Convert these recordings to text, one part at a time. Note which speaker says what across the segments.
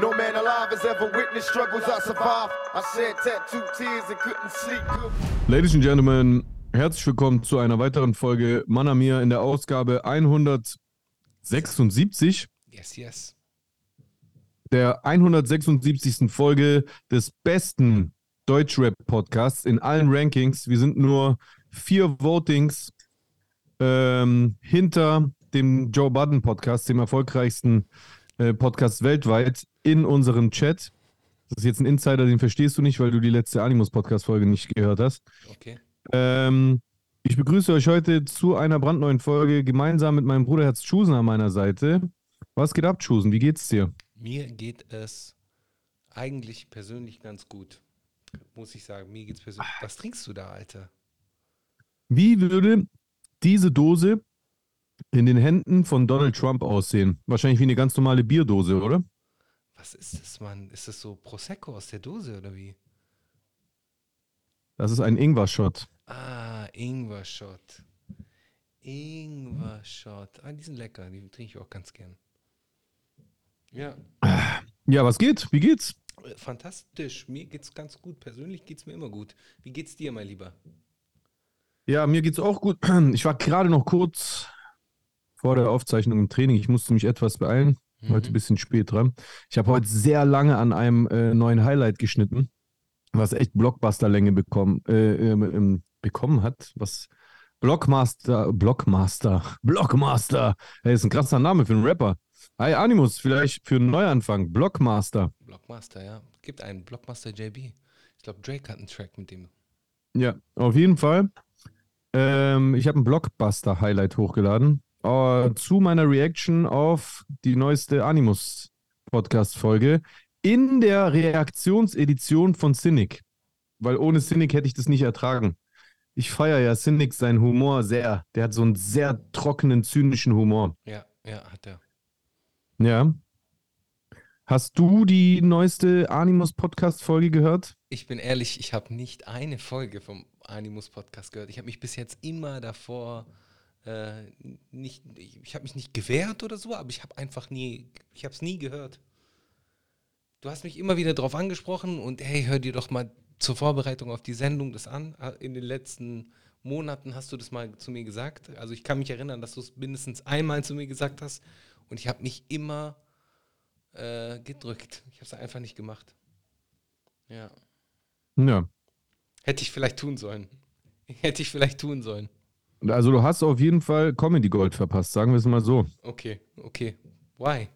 Speaker 1: No man alive has ever witnessed struggles I survived. I shed tattooed tears and couldn't sleep.
Speaker 2: Ladies and Gentlemen, herzlich willkommen zu einer weiteren Folge Manamir in der Ausgabe 176
Speaker 3: Yes, yes.
Speaker 2: der 176. Folge des besten Deutschrap-Podcasts in allen Rankings. Wir sind nur vier Votings ähm, hinter dem Joe Budden Podcast, dem erfolgreichsten äh, Podcast weltweit, in unserem Chat. Das ist jetzt ein Insider, den verstehst du nicht, weil du die letzte Animus-Podcast-Folge nicht gehört hast.
Speaker 3: Okay.
Speaker 2: Ähm, ich begrüße euch heute zu einer brandneuen Folge gemeinsam mit meinem Bruder Herz Chusen an meiner Seite. Was geht ab, Chusen? Wie geht's dir?
Speaker 3: Mir geht es eigentlich persönlich ganz gut. Muss ich sagen, mir geht's persönlich. Was trinkst du da, Alter?
Speaker 2: Wie würde diese Dose in den Händen von Donald Trump aussehen? Wahrscheinlich wie eine ganz normale Bierdose, oder?
Speaker 3: Was ist das, Mann? Ist das so Prosecco aus der Dose oder wie?
Speaker 2: Das ist ein Ingwer-Shot.
Speaker 3: Ah, Ingwer-Shot. Ingwer-Shot. Ah, die sind lecker. Die trinke ich auch ganz gern. Ja,
Speaker 2: Ja, was geht? Wie geht's?
Speaker 3: fantastisch. Mir geht's ganz gut. Persönlich geht's mir immer gut. Wie geht's dir, mein Lieber?
Speaker 2: Ja, mir geht's auch gut. Ich war gerade noch kurz vor der Aufzeichnung im Training. Ich musste mich etwas beeilen. Heute ein bisschen spät dran. Ich habe heute sehr lange an einem äh, neuen Highlight geschnitten, was echt Blockbuster-Länge bekommen, äh, ähm, ähm, bekommen hat. Was Blockmaster, Blockmaster, Blockmaster. Hey, ist ein krasser Name für einen Rapper. Hi Animus, vielleicht für einen Neuanfang. Blockmaster.
Speaker 3: Blockmaster, ja. Gibt einen Blockmaster JB. Ich glaube, Drake hat einen Track mit dem.
Speaker 2: Ja, auf jeden Fall. Ähm, ich habe ein Blockbuster-Highlight hochgeladen äh, zu meiner Reaction auf die neueste Animus-Podcast-Folge in der Reaktionsedition von Cynic. Weil ohne Cynic hätte ich das nicht ertragen. Ich feiere ja Cynic seinen Humor sehr. Der hat so einen sehr trockenen, zynischen Humor.
Speaker 3: Ja, ja, hat er.
Speaker 2: Ja. Hast du die neueste Animus-Podcast-Folge gehört?
Speaker 3: Ich bin ehrlich, ich habe nicht eine Folge vom Animus Podcast gehört. Ich habe mich bis jetzt immer davor äh, nicht, ich, ich habe mich nicht gewehrt oder so, aber ich habe einfach nie, ich habe es nie gehört. Du hast mich immer wieder darauf angesprochen und hey, hör dir doch mal zur Vorbereitung auf die Sendung das an. In den letzten Monaten hast du das mal zu mir gesagt. Also ich kann mich erinnern, dass du es mindestens einmal zu mir gesagt hast und ich habe mich immer äh, gedrückt. Ich habe es einfach nicht gemacht. Ja.
Speaker 2: Ja.
Speaker 3: Hätte ich vielleicht tun sollen. Hätte ich vielleicht tun sollen.
Speaker 2: Also du hast auf jeden Fall Comedy Gold verpasst, sagen wir es mal so.
Speaker 3: Okay, okay. Why?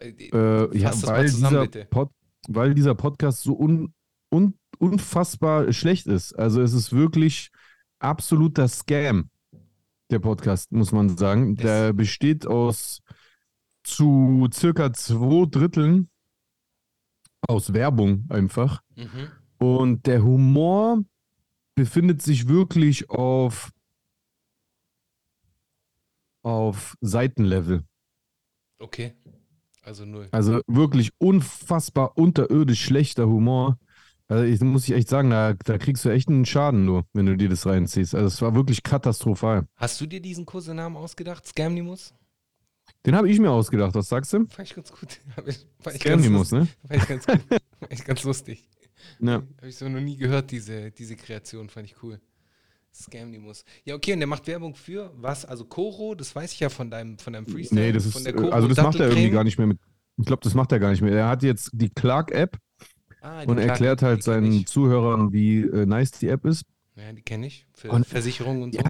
Speaker 2: Äh, ja, weil,
Speaker 3: zusammen,
Speaker 2: dieser
Speaker 3: bitte.
Speaker 2: Pod, weil dieser Podcast so un, un, unfassbar schlecht ist. Also es ist wirklich absoluter Scam, der Podcast, muss man sagen.
Speaker 3: Das-
Speaker 2: Der besteht aus zu circa zwei Dritteln aus Werbung einfach.
Speaker 3: Mhm.
Speaker 2: Und der Humor befindet sich wirklich auf, auf Seitenlevel.
Speaker 3: Okay. Also null.
Speaker 2: Also wirklich unfassbar unterirdisch schlechter Humor. Also ich muss ich echt sagen, da, da kriegst du echt einen Schaden nur, wenn du dir das reinziehst. Also es war wirklich katastrophal.
Speaker 3: Hast du dir diesen Kosenamen ausgedacht? Scamnimus?
Speaker 2: Den habe ich mir ausgedacht, was sagst du?
Speaker 3: Fand ich ganz gut. Fand
Speaker 2: Scamnimus, ne?
Speaker 3: Fand ich ganz gut. Fand ich ganz lustig.
Speaker 2: Ja.
Speaker 3: Habe ich so noch nie gehört, diese, diese Kreation. Fand ich cool. Scamnimus. Ja, okay, und der macht Werbung für was? Also Koro, das weiß ich ja von deinem, von deinem Freestyle.
Speaker 2: Nee, das
Speaker 3: von
Speaker 2: ist,
Speaker 3: der
Speaker 2: äh, also das macht er irgendwie gar nicht mehr mit. Ich glaube, das macht er gar nicht mehr. Er hat jetzt die Clark-App
Speaker 3: Ah,
Speaker 2: und
Speaker 3: Clark-
Speaker 2: erklärt halt seinen
Speaker 3: ich.
Speaker 2: Zuhörern, wie äh, nice die App ist.
Speaker 3: Ja, die kenne ich. Für
Speaker 2: Und-
Speaker 3: Versicherungen und so.
Speaker 2: Ja.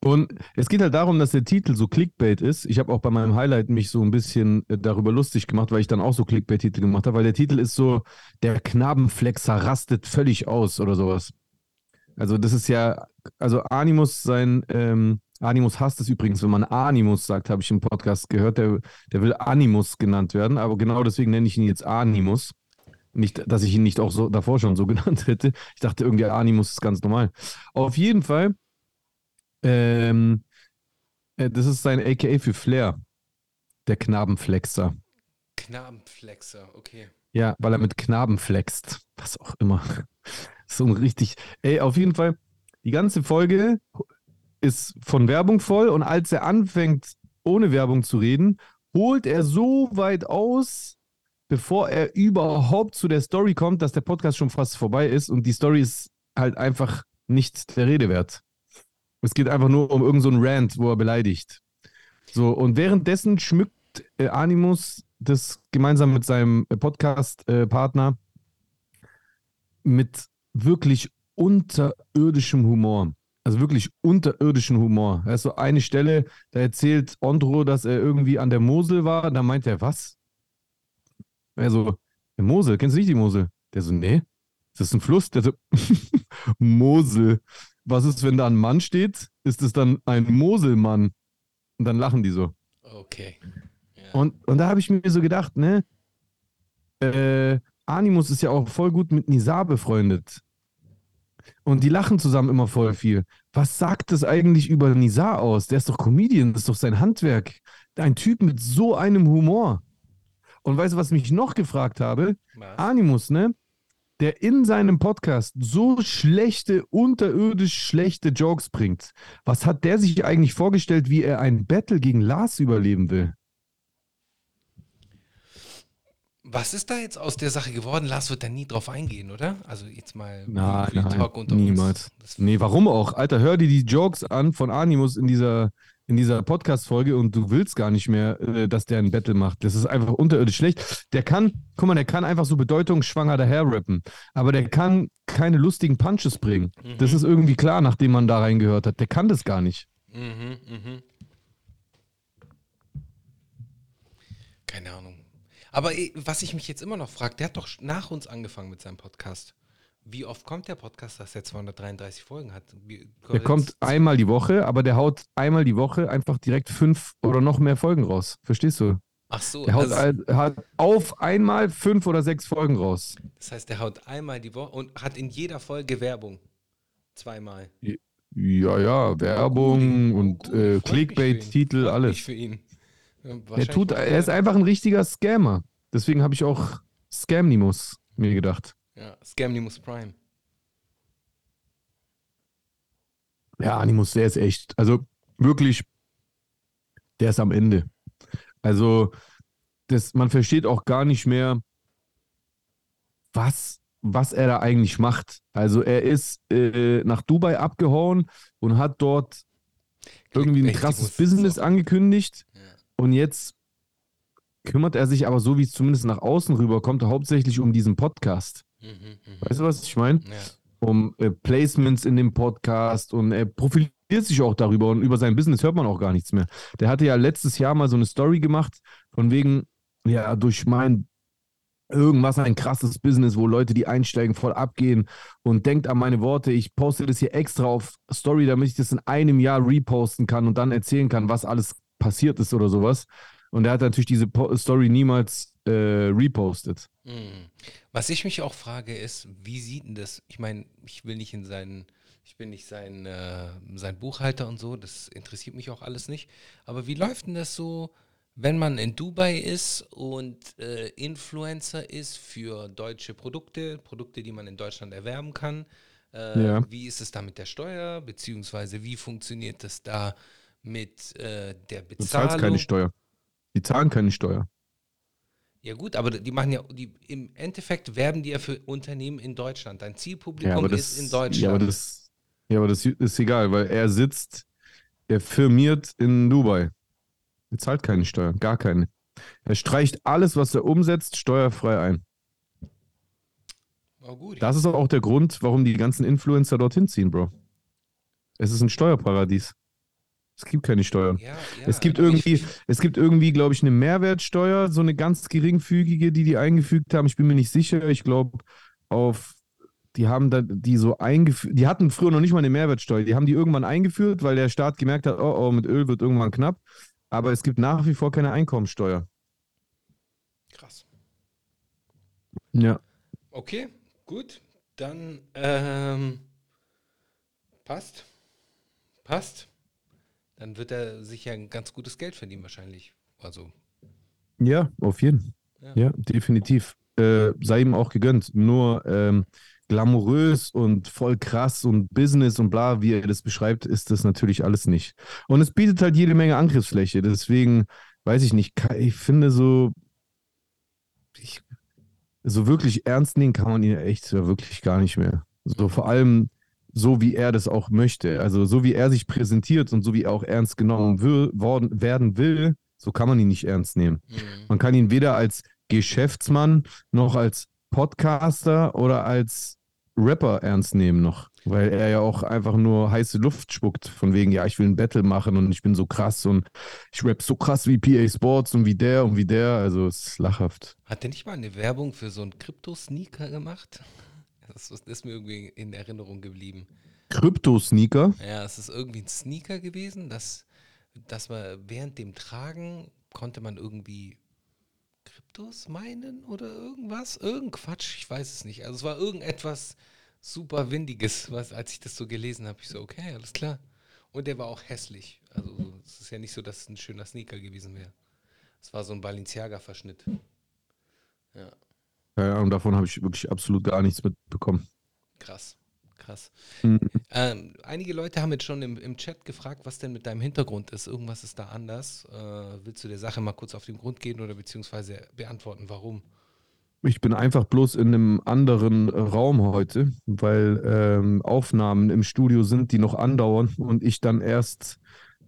Speaker 2: Und es geht halt darum, dass der Titel so Clickbait ist. Ich habe auch bei meinem Highlight mich so ein bisschen äh, darüber lustig gemacht, weil ich dann auch so Clickbait-Titel gemacht habe, weil der Titel ist so, der Knabenflexer rastet völlig aus oder sowas. Also das ist ja, also Animus sein, ähm, Animus hasst es übrigens, wenn man Animus sagt, habe ich im Podcast gehört, der, der will Animus genannt werden, aber genau deswegen nenne ich ihn jetzt Animus. Nicht, dass ich ihn nicht auch so davor schon so genannt hätte. Ich dachte irgendwie, Animus ist ganz normal. Auf jeden Fall ähm, äh, das ist sein AKA für Flair. Der Knabenflexer.
Speaker 3: Knabenflexer, okay.
Speaker 2: Ja, weil er mit Knaben flext. Was auch immer. So ein richtig. Ey, auf jeden Fall, die ganze Folge ist von Werbung voll und als er anfängt, ohne Werbung zu reden, holt er so weit aus, bevor er überhaupt zu der Story kommt, dass der Podcast schon fast vorbei ist und die Story ist halt einfach nicht der Rede wert. Es geht einfach nur um irgendeinen so Rant, wo er beleidigt. So, und währenddessen schmückt äh, Animus das gemeinsam mit seinem Podcast-Partner mit wirklich unterirdischem Humor. Also wirklich unterirdischen Humor. Da ist so eine Stelle, da erzählt Ondro, dass er irgendwie an der Mosel war. Da meint er, was? Er so, der Mosel, kennst du nicht die Mosel? Der so, nee. Ist das ein Fluss? Der so, Mosel. Was ist, wenn da ein Mann steht? Ist es dann ein Moselmann? Und dann lachen die so.
Speaker 3: Okay. Ja.
Speaker 2: Und, und da habe ich mir so gedacht, ne? Äh, Animus ist ja auch voll gut mit Nizar befreundet. Und die lachen zusammen immer voll viel. Was sagt das eigentlich über Nizar aus? Der ist doch Comedian, das ist doch sein Handwerk. Ein Typ mit so einem Humor. Und weißt du, was ich mich noch gefragt habe?
Speaker 3: Was?
Speaker 2: Animus, ne? Der in seinem Podcast so schlechte, unterirdisch schlechte Jokes bringt. Was hat der sich eigentlich vorgestellt, wie er ein Battle gegen Lars überleben will?
Speaker 3: Was ist da jetzt aus der Sache geworden? Lars wird da nie drauf eingehen, oder? Also jetzt mal Real
Speaker 2: nein,
Speaker 3: Talk unter
Speaker 2: niemals.
Speaker 3: uns.
Speaker 2: Nee, warum auch? Alter, hör dir die Jokes an von Animus in dieser, in dieser Podcast-Folge und du willst gar nicht mehr, äh, dass der ein Battle macht. Das ist einfach unterirdisch schlecht. Der kann, guck mal, der kann einfach so bedeutungsschwanger daher rappen, aber der kann keine lustigen Punches bringen. Das ist irgendwie klar, nachdem man da reingehört hat. Der kann das gar nicht.
Speaker 3: Mhm, mhm. Keine Ahnung. Aber eh, was ich mich jetzt immer noch frage, der hat doch nach uns angefangen mit seinem Podcast. Wie oft kommt der Podcast, dass er 233 Folgen hat? Wie-
Speaker 2: Der kommt einmal die Woche, aber der haut einmal die Woche einfach direkt fünf oder noch mehr Folgen raus. Verstehst du?
Speaker 3: Ach so,
Speaker 2: Der haut
Speaker 3: also,
Speaker 2: hat auf einmal fünf oder sechs Folgen raus.
Speaker 3: das heißt, der haut einmal die Woche und hat in jeder Folge Werbung. Zweimal.
Speaker 2: Ja, ja, Werbung
Speaker 3: Oh,
Speaker 2: und
Speaker 3: gut,
Speaker 2: äh. Clickbait-Titel, alles.
Speaker 3: mich für ihn.
Speaker 2: Er,
Speaker 3: wahrscheinlich
Speaker 2: tut, er ist einfach ein richtiger Scammer. Deswegen habe ich auch Scamnimus mir gedacht.
Speaker 3: Ja, Scamnimus Prime.
Speaker 2: Ja, Animus, der ist echt. Also wirklich, der ist am Ende. Also, das, man versteht auch gar nicht mehr, was, was er da eigentlich macht. Also, er ist äh, nach Dubai abgehauen und hat dort irgendwie ein krasses Business angekündigt. Und jetzt kümmert er sich aber so, wie es zumindest nach außen rüberkommt, hauptsächlich um diesen Podcast.
Speaker 3: Mhm, mhm.
Speaker 2: Weißt du, was ich meine?
Speaker 3: Ja.
Speaker 2: Um äh, Placements in dem Podcast und er profiliert sich auch darüber und über sein Business hört man auch gar nichts mehr. Der hatte ja letztes Jahr mal so eine Story gemacht, von wegen, ja, durch mein irgendwas ein krasses Business, wo Leute, die einsteigen, voll abgehen und denkt an meine Worte. Ich poste das hier extra auf Story, damit ich das in einem Jahr reposten kann und dann erzählen kann, was alles passiert ist oder sowas. Und er hat natürlich diese po Story niemals äh, repostet.
Speaker 3: Mhm. Was ich mich auch frage, ist, wie sieht denn das? Ich meine, ich will nicht in seinen, ich bin nicht sein, äh, sein Buchhalter und so, das interessiert mich auch alles nicht. Aber wie läuft denn das so, wenn man in Dubai ist und äh, Influencer ist für deutsche Produkte, Produkte, die man in Deutschland erwerben kann? Äh,
Speaker 2: Ja.
Speaker 3: Wie ist es da mit der Steuer, beziehungsweise wie funktioniert das da mit äh, der
Speaker 2: Du zahlst keine
Speaker 3: Bezahlung?
Speaker 2: Steuer. Die zahlen keine Steuer.
Speaker 3: Ja gut, aber die machen ja, die, im Endeffekt werben die ja für Unternehmen in Deutschland. Dein Zielpublikum
Speaker 2: Ja, das,
Speaker 3: ist in Deutschland.
Speaker 2: Ja, aber das, ja, aber das ist egal, weil er sitzt, er firmiert in Dubai. Er zahlt keine Steuern, gar keine. Er streicht alles, was er umsetzt, steuerfrei ein.
Speaker 3: oh, gut.
Speaker 2: Das ist auch der Grund, warum die ganzen Influencer dorthin ziehen, Bro. Es ist ein Steuerparadies. Es gibt keine Steuern.
Speaker 3: ja, ja,
Speaker 2: Es gibt
Speaker 3: aber
Speaker 2: irgendwie,
Speaker 3: Ich,
Speaker 2: es gibt irgendwie, glaube ich, eine Mehrwertsteuer, so eine ganz geringfügige, die die eingefügt haben. Ich bin mir nicht sicher. Ich glaube, auf, die haben da die so eingeführt, die hatten früher noch nicht mal eine Mehrwertsteuer. Die haben die irgendwann eingeführt, weil der Staat gemerkt hat, oh, oh, mit Öl wird irgendwann knapp. Aber es gibt nach wie vor keine Einkommensteuer.
Speaker 3: krass.
Speaker 2: Ja.
Speaker 3: Okay, gut. Dann ähm, passt. Passt. Dann wird er sicher ein ganz gutes Geld verdienen wahrscheinlich. Also,
Speaker 2: Ja, auf jeden.
Speaker 3: Ja.
Speaker 2: Ja, definitiv. Äh, sei ihm auch gegönnt. Nur ähm, glamourös und voll krass und Business und bla, wie er das beschreibt, ist das natürlich alles nicht. Und es bietet halt jede Menge Angriffsfläche. Deswegen weiß ich nicht, ich finde so, ich, so wirklich ernst nehmen kann man ihn echt wirklich gar nicht mehr. So vor allem so, wie er das auch möchte. Also so wie er sich präsentiert und so wie er auch ernst genommen will, worden, werden will, so kann man ihn nicht ernst nehmen.
Speaker 3: Mhm.
Speaker 2: Man kann ihn weder als Geschäftsmann noch als Podcaster oder als Rapper ernst nehmen noch, weil er ja auch einfach nur heiße Luft spuckt, von wegen, ja, ich will ein Battle machen und ich bin so krass und ich rap so krass wie PA Sports und wie der und wie der, also es ist lachhaft.
Speaker 3: Hat der nicht mal eine Werbung für so einen Krypto-Sneaker gemacht? Das ist- mir irgendwie in Erinnerung geblieben.
Speaker 2: Krypto-Sneaker,
Speaker 3: Ja, es ist irgendwie ein Sneaker gewesen, dass, dass man während dem Tragen konnte man irgendwie Kryptos meinen oder irgendwas? Irgend Quatsch, ich weiß es nicht. Also es war irgendetwas super Windiges, was, als ich das so gelesen habe, ich so, okay, alles klar. Und der war auch hässlich. Also so- es ist ja nicht so, dass es ein schöner Sneaker gewesen wäre. Es war so ein Balenciaga-Verschnitt. Ja,
Speaker 2: ja, und davon habe ich wirklich absolut gar nichts mitbekommen.
Speaker 3: krass. Krass.
Speaker 2: Mhm.
Speaker 3: Ähm, einige Leute haben jetzt schon im, im Chat gefragt, was denn mit deinem Hintergrund ist. Irgendwas ist da anders. Äh, willst du der Sache mal kurz auf den Grund gehen oder beziehungsweise beantworten, warum?
Speaker 2: Ich bin einfach bloß in einem anderen Raum heute, weil ähm, Aufnahmen im Studio sind, die noch andauern und ich dann erst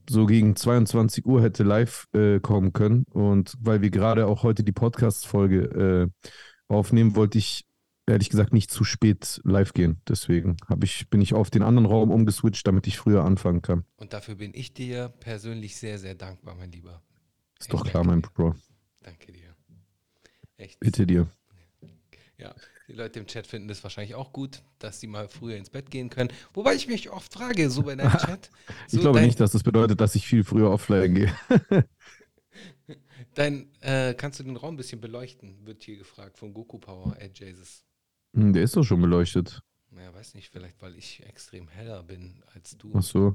Speaker 2: so gegen 22 Uhr hätte live äh, kommen können. Und weil wir gerade auch heute die Podcast-Folge äh, aufnehmen, wollte ich ehrlich gesagt nicht zu spät live gehen. Deswegen ich, bin ich auf den anderen Raum umgeswitcht, damit ich früher anfangen kann.
Speaker 3: Und dafür bin ich dir persönlich sehr, sehr dankbar, mein Lieber.
Speaker 2: Ist
Speaker 3: Ich
Speaker 2: doch klar, mein
Speaker 3: dir.
Speaker 2: Bro.
Speaker 3: Danke dir. Echt.
Speaker 2: Bitte dir.
Speaker 3: Ja, die Leute im Chat finden das wahrscheinlich auch gut, dass sie mal früher ins Bett gehen können. Wobei ich mich oft frage, so bei deinem Chat. So
Speaker 2: ich glaube nicht, dass das bedeutet, dass ich viel früher offline gehe.
Speaker 3: Dein, äh, kannst du den Raum ein bisschen beleuchten, wird hier gefragt von Goku Power at Jesus.
Speaker 2: Hm, Der ist doch schon beleuchtet.
Speaker 3: Naja, weiß nicht, vielleicht weil ich extrem heller bin als du.
Speaker 2: Ach so.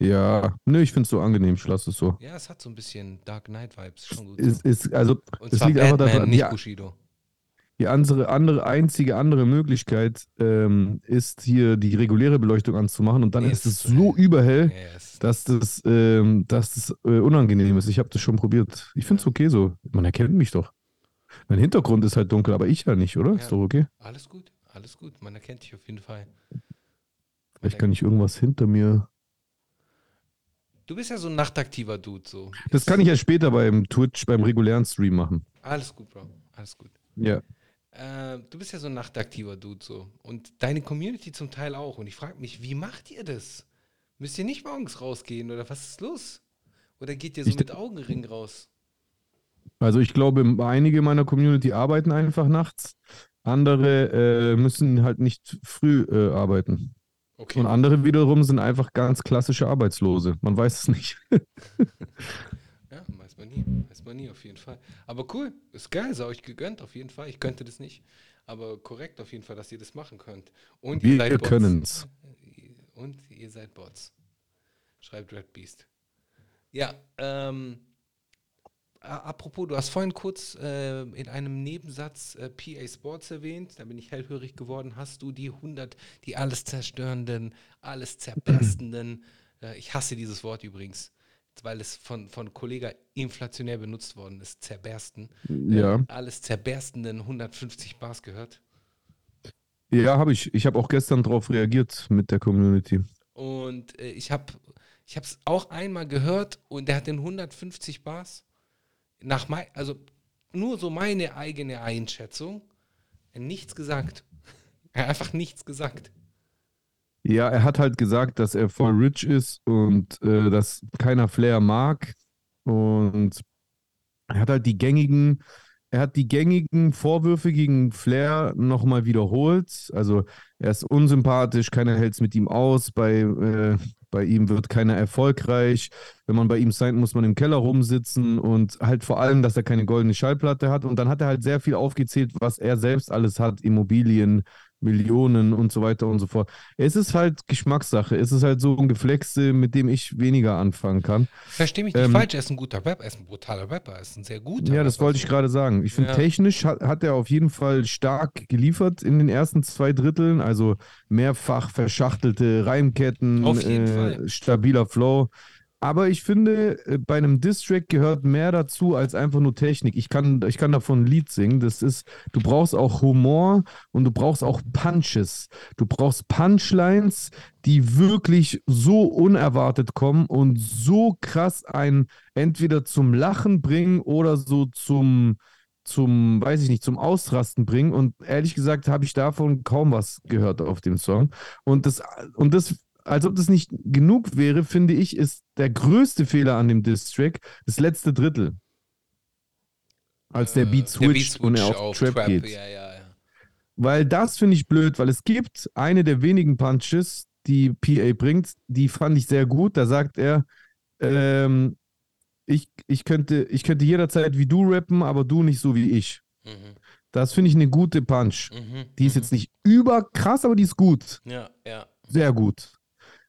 Speaker 2: Ja, nö, ich finde es so angenehm, ich lasse es so.
Speaker 3: Ja, es hat so ein bisschen Dark Knight Vibes, schon gut.
Speaker 2: Ist, ist, also,
Speaker 3: Und
Speaker 2: es
Speaker 3: zwar
Speaker 2: liegt einfach
Speaker 3: Batman,
Speaker 2: daran,
Speaker 3: nicht
Speaker 2: die,
Speaker 3: Bushido.
Speaker 2: Die andere, andere, einzige andere Möglichkeit ähm, ist hier die reguläre Beleuchtung anzumachen und dann
Speaker 3: Nee,
Speaker 2: ist
Speaker 3: es
Speaker 2: so überhell,
Speaker 3: Ja, es-
Speaker 2: dass das, ähm, dass das äh, unangenehm ist. Ich habe das schon probiert. Ich finde es okay so. Man erkennt mich doch. Mein Hintergrund ist halt dunkel, aber ich ja nicht, oder?
Speaker 3: Ja.
Speaker 2: Ist doch okay.
Speaker 3: alles gut, alles gut. Man erkennt dich auf jeden Fall.
Speaker 2: Vielleicht kann ich irgendwas hinter mir.
Speaker 3: Du bist ja so ein nachtaktiver Dude, so.
Speaker 2: Das kann ich ja später beim Twitch, beim regulären Stream machen.
Speaker 3: Alles gut, Bro. Alles gut.
Speaker 2: Ja.
Speaker 3: Äh, du bist ja so ein nachtaktiver Dude, so. Und deine Community zum Teil auch. Und ich frage mich, wie macht ihr das? Müsst ihr nicht morgens rausgehen oder was ist los? Oder geht ihr so
Speaker 2: Ich-
Speaker 3: mit Augenring raus?
Speaker 2: Also ich glaube, einige meiner Community arbeiten einfach nachts. Andere äh, müssen halt nicht früh äh, arbeiten.
Speaker 3: Okay.
Speaker 2: Und andere wiederum sind einfach ganz klassische Arbeitslose. Man weiß es nicht.
Speaker 3: Man nie. Weiß man nie, auf jeden Fall. Aber cool, ist geil, sei euch gegönnt, auf jeden Fall. Ich könnte das nicht. Aber korrekt auf jeden Fall, dass ihr das machen könnt. Und ihr
Speaker 2: Wir
Speaker 3: seid Bots.
Speaker 2: können's.
Speaker 3: Und ihr seid Bots. Schreibt Red Beast. Ja, ähm, apropos, du hast vorhin kurz äh, in einem Nebensatz äh, PA Sports erwähnt, da bin ich hellhörig geworden. Hast du die 100, die alles zerstörenden, alles zerberstenden, äh, ich hasse dieses Wort übrigens, weil es von, von Kollega inflationär benutzt worden ist, zerbersten.
Speaker 2: Ja.
Speaker 3: Alles zerberstenden 150 Bars gehört.
Speaker 2: Ja, habe ich. Ich habe auch gestern darauf reagiert mit der Community.
Speaker 3: Und äh, ich habe ich es auch einmal gehört und der hat den 150 Bars nach mein, also nur so meine eigene Einschätzung nichts gesagt. Er hat einfach nichts gesagt.
Speaker 2: Ja, er hat halt gesagt, dass er voll rich ist und äh, dass keiner Flair mag. Und er hat halt die gängigen, er hat die gängigen Vorwürfe gegen Flair nochmal wiederholt. Also er ist unsympathisch, keiner hält es mit ihm aus, bei, äh, bei ihm wird keiner erfolgreich. Wenn man bei ihm sein, muss man im Keller rumsitzen und halt vor allem, dass er keine goldene Schallplatte hat. Und dann hat er halt sehr viel aufgezählt, was er selbst alles hat, Immobilien, Millionen und so weiter und so fort. Es ist halt Geschmackssache. Es ist halt so ein Geflexe, mit dem ich weniger anfangen kann.
Speaker 3: Verstehe mich nicht
Speaker 2: Ähm,
Speaker 3: falsch, er ist ein guter Rapper, er ist ein brutaler Rapper, er ist ein sehr guter
Speaker 2: Ja, das
Speaker 3: Rapper,
Speaker 2: wollte ich gerade sagen. Ich finde,
Speaker 3: Ja.
Speaker 2: technisch hat, hat er auf jeden Fall stark geliefert in den ersten zwei Dritteln. Also mehrfach verschachtelte Reimketten, äh, stabiler Flow. Aber ich finde, äh, bei einem Distrack gehört mehr dazu als einfach nur Technik. Ich kann, ich kann davon ein Lied singen. Das ist, du brauchst auch Humor und du brauchst auch Punches. Du brauchst Punchlines, die wirklich so unerwartet kommen und so krass einen entweder zum Lachen bringen oder so zum, zum, weiß ich nicht, zum Ausrasten bringen. Und ehrlich gesagt habe ich davon kaum was gehört auf dem Song. Und das, und das als ob das nicht genug wäre, finde ich, ist der größte Fehler an dem Diss-Track das letzte Drittel. Als der Beat switcht, der Beat switch und er auf, auf Trap, Trap, geht. Ja, ja, ja. Weil das finde ich blöd, weil es gibt eine der wenigen Punches, die PA bringt, die fand ich sehr gut. Da sagt er, ähm, ich, ich, könnte, ich könnte jederzeit wie du rappen, aber du nicht so wie ich. Mhm. Das finde ich eine gute Punch. Mhm, die ist mhm. jetzt nicht überkrass, aber die ist gut.
Speaker 3: Ja, ja.
Speaker 2: Sehr gut.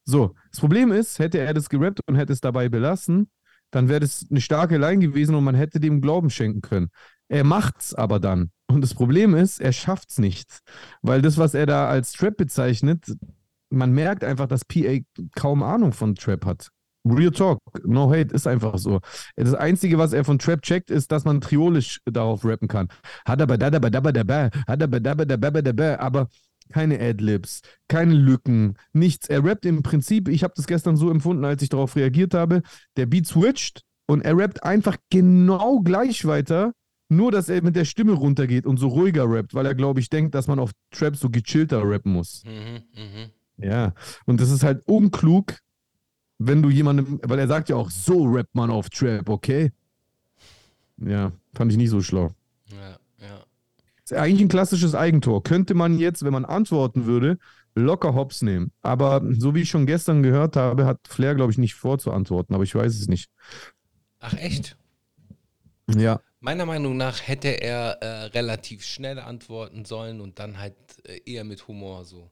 Speaker 2: So, das Problem ist, hätte er das gerappt und hätte es dabei belassen, dann wäre das eine starke Line gewesen und man hätte dem Glauben schenken können. Er macht's aber dann. Und das Problem ist, er schafft's nicht. Weil das, was er da als Trap bezeichnet, man merkt einfach, dass PA kaum Ahnung von Trap hat. Real Talk, no hate, ist einfach so. Das Einzige, was er von Trap checkt, ist, dass man triolisch darauf rappen kann. Aber keine Adlibs, keine Lücken, nichts. Er rappt im Prinzip, ich habe das gestern so empfunden, als ich darauf reagiert habe, der Beat switcht und er rappt einfach genau gleich weiter, nur dass er mit der Stimme runtergeht und so ruhiger rappt, weil er, glaube ich, denkt, dass man auf Trap so gechillter rappen muss. Mhm, mh. Ja, und das ist halt unklug, wenn du jemandem, weil er sagt ja auch, so rappt man auf Trap, okay? Ja, fand ich nicht so schlau.
Speaker 3: Ja.
Speaker 2: Ist eigentlich ein klassisches Eigentor. Könnte man jetzt, wenn man antworten würde, locker Hops nehmen. Aber so wie ich schon gestern gehört habe, hat Flair, glaube ich, nicht vor zu antworten, aber ich weiß es nicht.
Speaker 3: Ach, echt?
Speaker 2: Ja.
Speaker 3: Meiner Meinung nach hätte er äh, relativ schnell antworten sollen und dann halt äh, eher mit Humor so.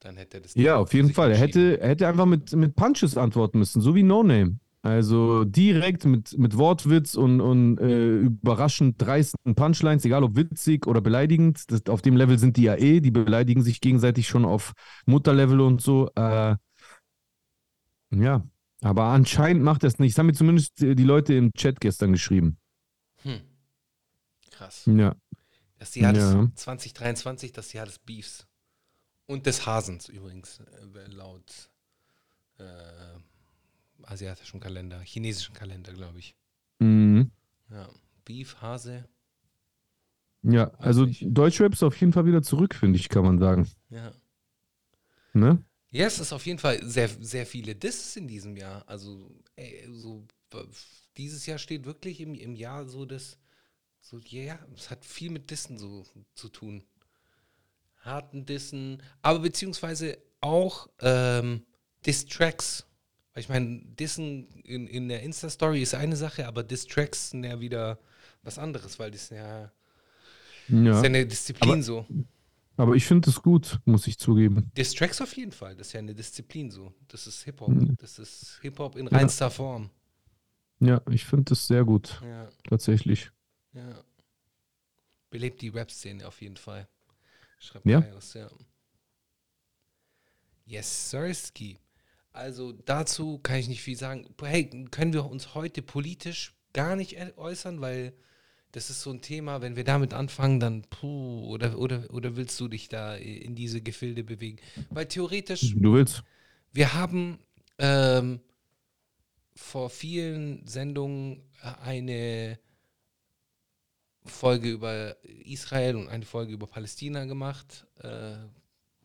Speaker 3: Dann hätte er das.
Speaker 2: Ja, auf jeden Fall. Er hätte, er hätte einfach mit, mit Punches antworten müssen, so wie No Name. Also direkt mit, mit Wortwitz und, und äh, überraschend dreisten Punchlines, egal ob witzig oder beleidigend. Das, auf dem Level sind die ja eh, die beleidigen sich gegenseitig schon auf Mutterlevel und so. Äh, ja, aber anscheinend macht er es nicht. Das haben mir zumindest die Leute im Chat gestern geschrieben. Hm.
Speaker 3: Krass.
Speaker 2: Ja.
Speaker 3: Das Jahr ja. des 2023, das Jahr des Beefs. Und des Hasens übrigens, äh, laut äh, asiatischen Kalender, chinesischen Kalender, glaube ich.
Speaker 2: Mhm.
Speaker 3: Ja, Beef, Hase.
Speaker 2: Ja, also Deutschrap ist auf jeden Fall wieder zurück, finde ich, kann man sagen.
Speaker 3: Ja.
Speaker 2: Ne?
Speaker 3: Ja, es ist auf jeden Fall sehr, sehr viele Disses in diesem Jahr. Also, ey, so, dieses Jahr steht wirklich im, im Jahr so das, so, ja, yeah, es hat viel mit Dissen so zu tun. Harten Dissen, aber beziehungsweise auch ähm, Diss-Tracks weil ich meine, Dissen in, in der Insta-Story ist eine Sache, aber Distracks sind ja wieder was anderes, weil das ja, ja. ist ja eine Disziplin
Speaker 2: aber,
Speaker 3: so.
Speaker 2: Aber ich finde es gut, muss ich zugeben.
Speaker 3: Distracks auf jeden Fall, das ist ja eine Disziplin so. Das ist Hip-Hop. Mhm. Das ist Hip-Hop in reinster ja. Form.
Speaker 2: Ja, ich finde das sehr gut.
Speaker 3: Ja.
Speaker 2: Tatsächlich.
Speaker 3: Ja. Belebt die Rap-Szene auf jeden Fall.
Speaker 2: Schreibt ja. Aus,
Speaker 3: ja. Yes, Sirski. Also dazu kann ich nicht viel sagen. Hey, können wir uns heute politisch gar nicht äußern, weil das ist so ein Thema, wenn wir damit anfangen, dann puh, oder, oder, oder willst du dich da in diese Gefilde bewegen? Weil theoretisch.
Speaker 2: Du willst.
Speaker 3: Wir haben ähm, vor vielen Sendungen eine Folge über Israel und eine Folge über Palästina gemacht. Äh,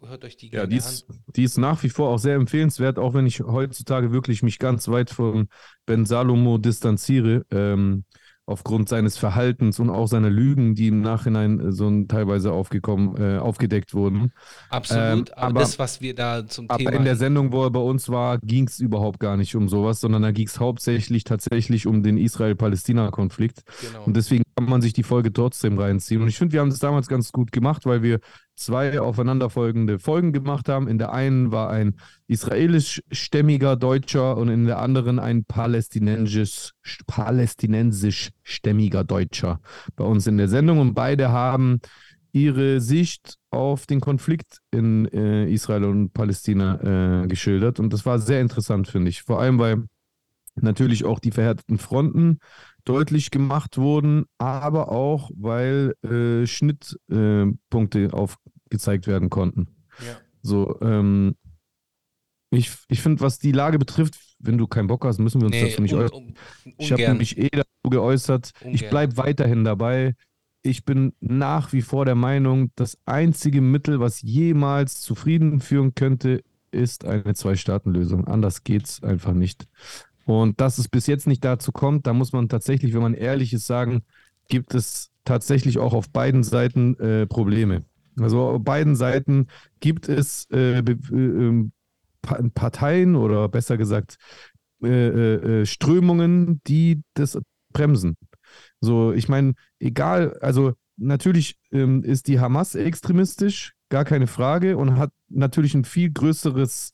Speaker 3: Hört euch die
Speaker 2: gerne ja, die ist, an. Die ist nach wie vor auch sehr empfehlenswert, auch wenn ich heutzutage wirklich mich ganz weit von Ben Salomo distanziere. Ähm, aufgrund seines Verhaltens und auch seiner Lügen, die im Nachhinein äh, so teilweise aufgekommen, äh, aufgedeckt wurden.
Speaker 3: Absolut, ähm, aber, aber, das, was wir da zum
Speaker 2: aber
Speaker 3: Thema...
Speaker 2: Aber in der Sendung, wo er bei uns war, ging es überhaupt gar nicht um sowas, sondern da ging es hauptsächlich tatsächlich um den Israel-Palästina-Konflikt. Genau. Und deswegen kann man sich die Folge trotzdem reinziehen. Und ich finde, wir haben das damals ganz gut gemacht, weil wir zwei aufeinanderfolgende Folgen gemacht haben. In der einen war ein israelisch-stämmiger Deutscher und in der anderen ein palästinensisch, palästinensisch-stämmiger Deutscher bei uns in der Sendung. Und beide haben ihre Sicht auf den Konflikt in äh, Israel und Palästina äh, geschildert. Und das war sehr interessant, finde ich. Vor allem, weil natürlich auch die verhärteten Fronten deutlich gemacht wurden, aber auch, weil äh, Schnittpunkte äh, aufgezeigt werden konnten.
Speaker 3: Ja.
Speaker 2: So, ähm, ich, ich finde, was die Lage betrifft, wenn du keinen Bock hast, müssen wir uns
Speaker 3: Nee,
Speaker 2: dazu nicht
Speaker 3: un,
Speaker 2: äußern.
Speaker 3: un,
Speaker 2: Ich habe mich eh dazu geäußert. Ich
Speaker 3: Ungern.
Speaker 2: bleibe weiterhin dabei. Ich bin nach wie vor der Meinung, das einzige Mittel, was jemals zu Frieden führen könnte, ist eine Zwei-Staaten-Lösung. Anders geht's einfach nicht. Und dass es bis jetzt nicht dazu kommt, da muss man tatsächlich, wenn man ehrlich ist, sagen, gibt es tatsächlich auch auf beiden Seiten äh, Probleme. Also auf beiden Seiten gibt es äh, äh, ähm, Pa- Parteien oder besser gesagt äh, äh, äh, Strömungen, die das bremsen. So, ich meine, egal, also natürlich ähm, ist die Hamas extremistisch, gar keine Frage, und hat natürlich ein viel größeres,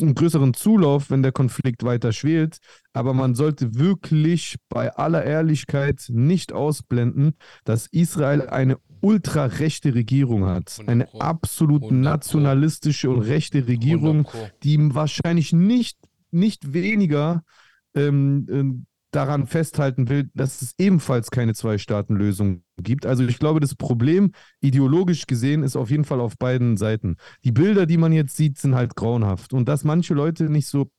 Speaker 2: einen größeren Zulauf, wenn der Konflikt weiter schwelt. Aber man sollte wirklich bei aller Ehrlichkeit nicht ausblenden, dass Israel eine ultrarechte Regierung hat.
Speaker 3: 100
Speaker 2: Eine absolut
Speaker 3: 100 Pro.
Speaker 2: nationalistische und rechte Regierung,
Speaker 3: 100 Pro.
Speaker 2: die wahrscheinlich nicht, nicht weniger ähm, ähm, daran festhalten will, dass es ebenfalls keine Zwei-Staaten-Lösung gibt. Also ich glaube, das Problem ideologisch gesehen ist auf jeden Fall auf beiden Seiten. Die Bilder, die man jetzt sieht, sind halt grauenhaft. Und dass manche Leute nicht so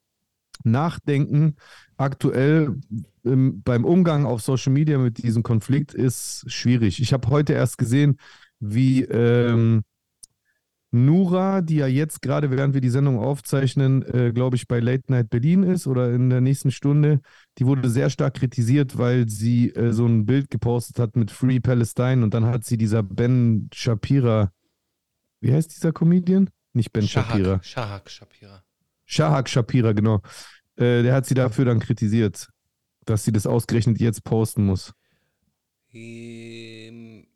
Speaker 2: nachdenken, aktuell ähm, beim Umgang auf Social Media mit diesem Konflikt, ist schwierig. Ich habe heute erst gesehen, wie ähm, Nura, die ja jetzt gerade, während wir die Sendung aufzeichnen, äh, glaube ich, bei Late Night Berlin ist oder in der nächsten Stunde, die wurde sehr stark kritisiert, weil sie äh, so ein Bild gepostet hat mit Free Palestine und dann hat sie dieser Ben Shapira, wie heißt dieser Comedian? Nicht Ben Shapira.
Speaker 3: Shahak, Shahak Shapira.
Speaker 2: Shahak Shapira, genau. Äh, der hat sie dafür dann kritisiert, dass sie das ausgerechnet jetzt posten muss.
Speaker 3: Ähm,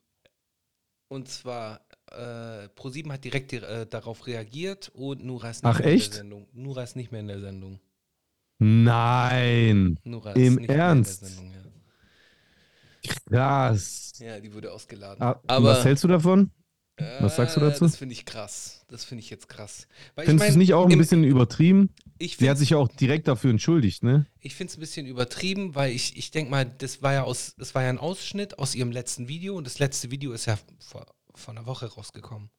Speaker 3: und zwar, äh, ProSieben hat direkt äh, darauf reagiert und Nura ist nicht
Speaker 2: Ach,
Speaker 3: mehr
Speaker 2: echt?
Speaker 3: in der Sendung. Nura ist nicht mehr in der Sendung.
Speaker 2: Nein,
Speaker 3: Nura
Speaker 2: Im Ernst?
Speaker 3: Sendung,
Speaker 2: krass.
Speaker 3: ja. ja, die wurde ausgeladen.
Speaker 2: Ah,
Speaker 3: Aber
Speaker 2: was hältst du davon? was sagst du
Speaker 3: äh,
Speaker 2: dazu?
Speaker 3: Das finde ich krass. Das finde ich jetzt krass. Weil
Speaker 2: Findest du
Speaker 3: ich
Speaker 2: es
Speaker 3: mein,
Speaker 2: nicht auch ein
Speaker 3: im-
Speaker 2: bisschen übertrieben?
Speaker 3: Ich
Speaker 2: Sie hat sich ja auch direkt dafür entschuldigt, ne?
Speaker 3: Ich finde es ein bisschen übertrieben, weil ich, ich denke mal, das war ja aus, das war ja ein Ausschnitt aus ihrem letzten Video und das letzte Video ist ja vor, vor einer Woche rausgekommen.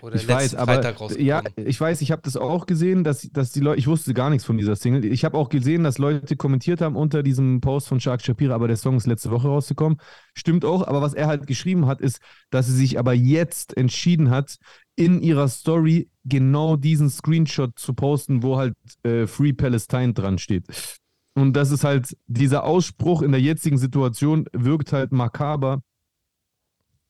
Speaker 3: Oder
Speaker 2: Ich weiß, aber ja, ich weiß, ich habe das auch gesehen, dass, dass die Leute, ich wusste gar nichts von dieser Single. Ich habe auch gesehen, dass Leute kommentiert haben unter diesem Post von Shark Shapira, aber der Song ist letzte Woche rausgekommen. Stimmt auch, aber was er halt geschrieben hat, ist, dass sie sich aber jetzt entschieden hat, in ihrer Story genau diesen Screenshot zu posten, wo halt äh, Free Palestine dran steht. Und das ist halt, dieser Ausspruch in der jetzigen Situation wirkt halt makaber,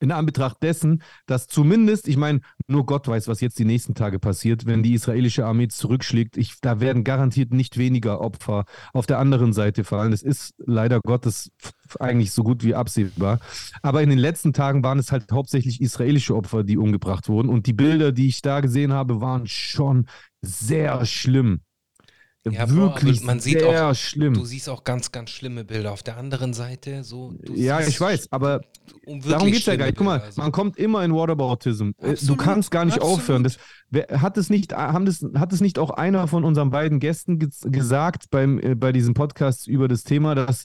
Speaker 2: in Anbetracht dessen, dass zumindest, ich meine, nur Gott weiß, was jetzt die nächsten Tage passiert, wenn die israelische Armee zurückschlägt. Ich, da werden garantiert nicht weniger Opfer auf der anderen Seite fallen. Es ist leider Gottes eigentlich so gut wie absehbar. Aber in den letzten Tagen waren es halt hauptsächlich israelische Opfer, die umgebracht wurden. Und die Bilder, die ich da gesehen habe, waren schon sehr schlimm.
Speaker 3: Ja,
Speaker 2: Wirklich
Speaker 3: man sieht
Speaker 2: sehr
Speaker 3: auch-
Speaker 2: schlimm.
Speaker 3: Du siehst auch ganz, ganz schlimme Bilder. Auf der anderen Seite, so. Du
Speaker 2: Ja, ich weiß, aber
Speaker 3: um
Speaker 2: Darum geht es ja gar nicht. Guck mal,
Speaker 3: also.
Speaker 2: man kommt immer in Whataboutism. Äh, Du
Speaker 3: Absolut,
Speaker 2: kannst gar nicht
Speaker 3: absolut.
Speaker 2: aufhören. Das, wer, hat, es nicht, haben das, hat es nicht auch einer von unseren beiden Gästen ge gesagt beim, äh, bei diesem Podcast über das Thema, dass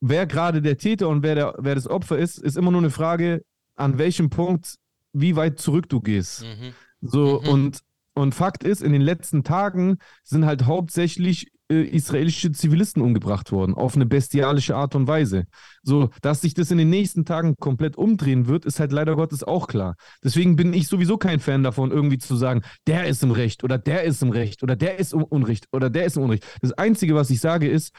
Speaker 2: wer gerade der Täter und wer, der, wer das Opfer ist, ist immer nur eine Frage, an welchem Punkt, wie weit zurück du gehst.
Speaker 3: Mhm.
Speaker 2: So,
Speaker 3: Mhm.
Speaker 2: und, und Fakt ist, in den letzten Tagen sind halt hauptsächlich äh, israelische Zivilisten umgebracht worden, auf eine bestialische Art und Weise. So, dass sich das in den nächsten Tagen komplett umdrehen wird, ist halt leider Gottes auch klar. Deswegen bin ich sowieso kein Fan davon, irgendwie zu sagen, der ist im Recht oder der ist im Recht oder der ist im Unrecht oder der ist im Unrecht. Das Einzige, was ich sage, ist,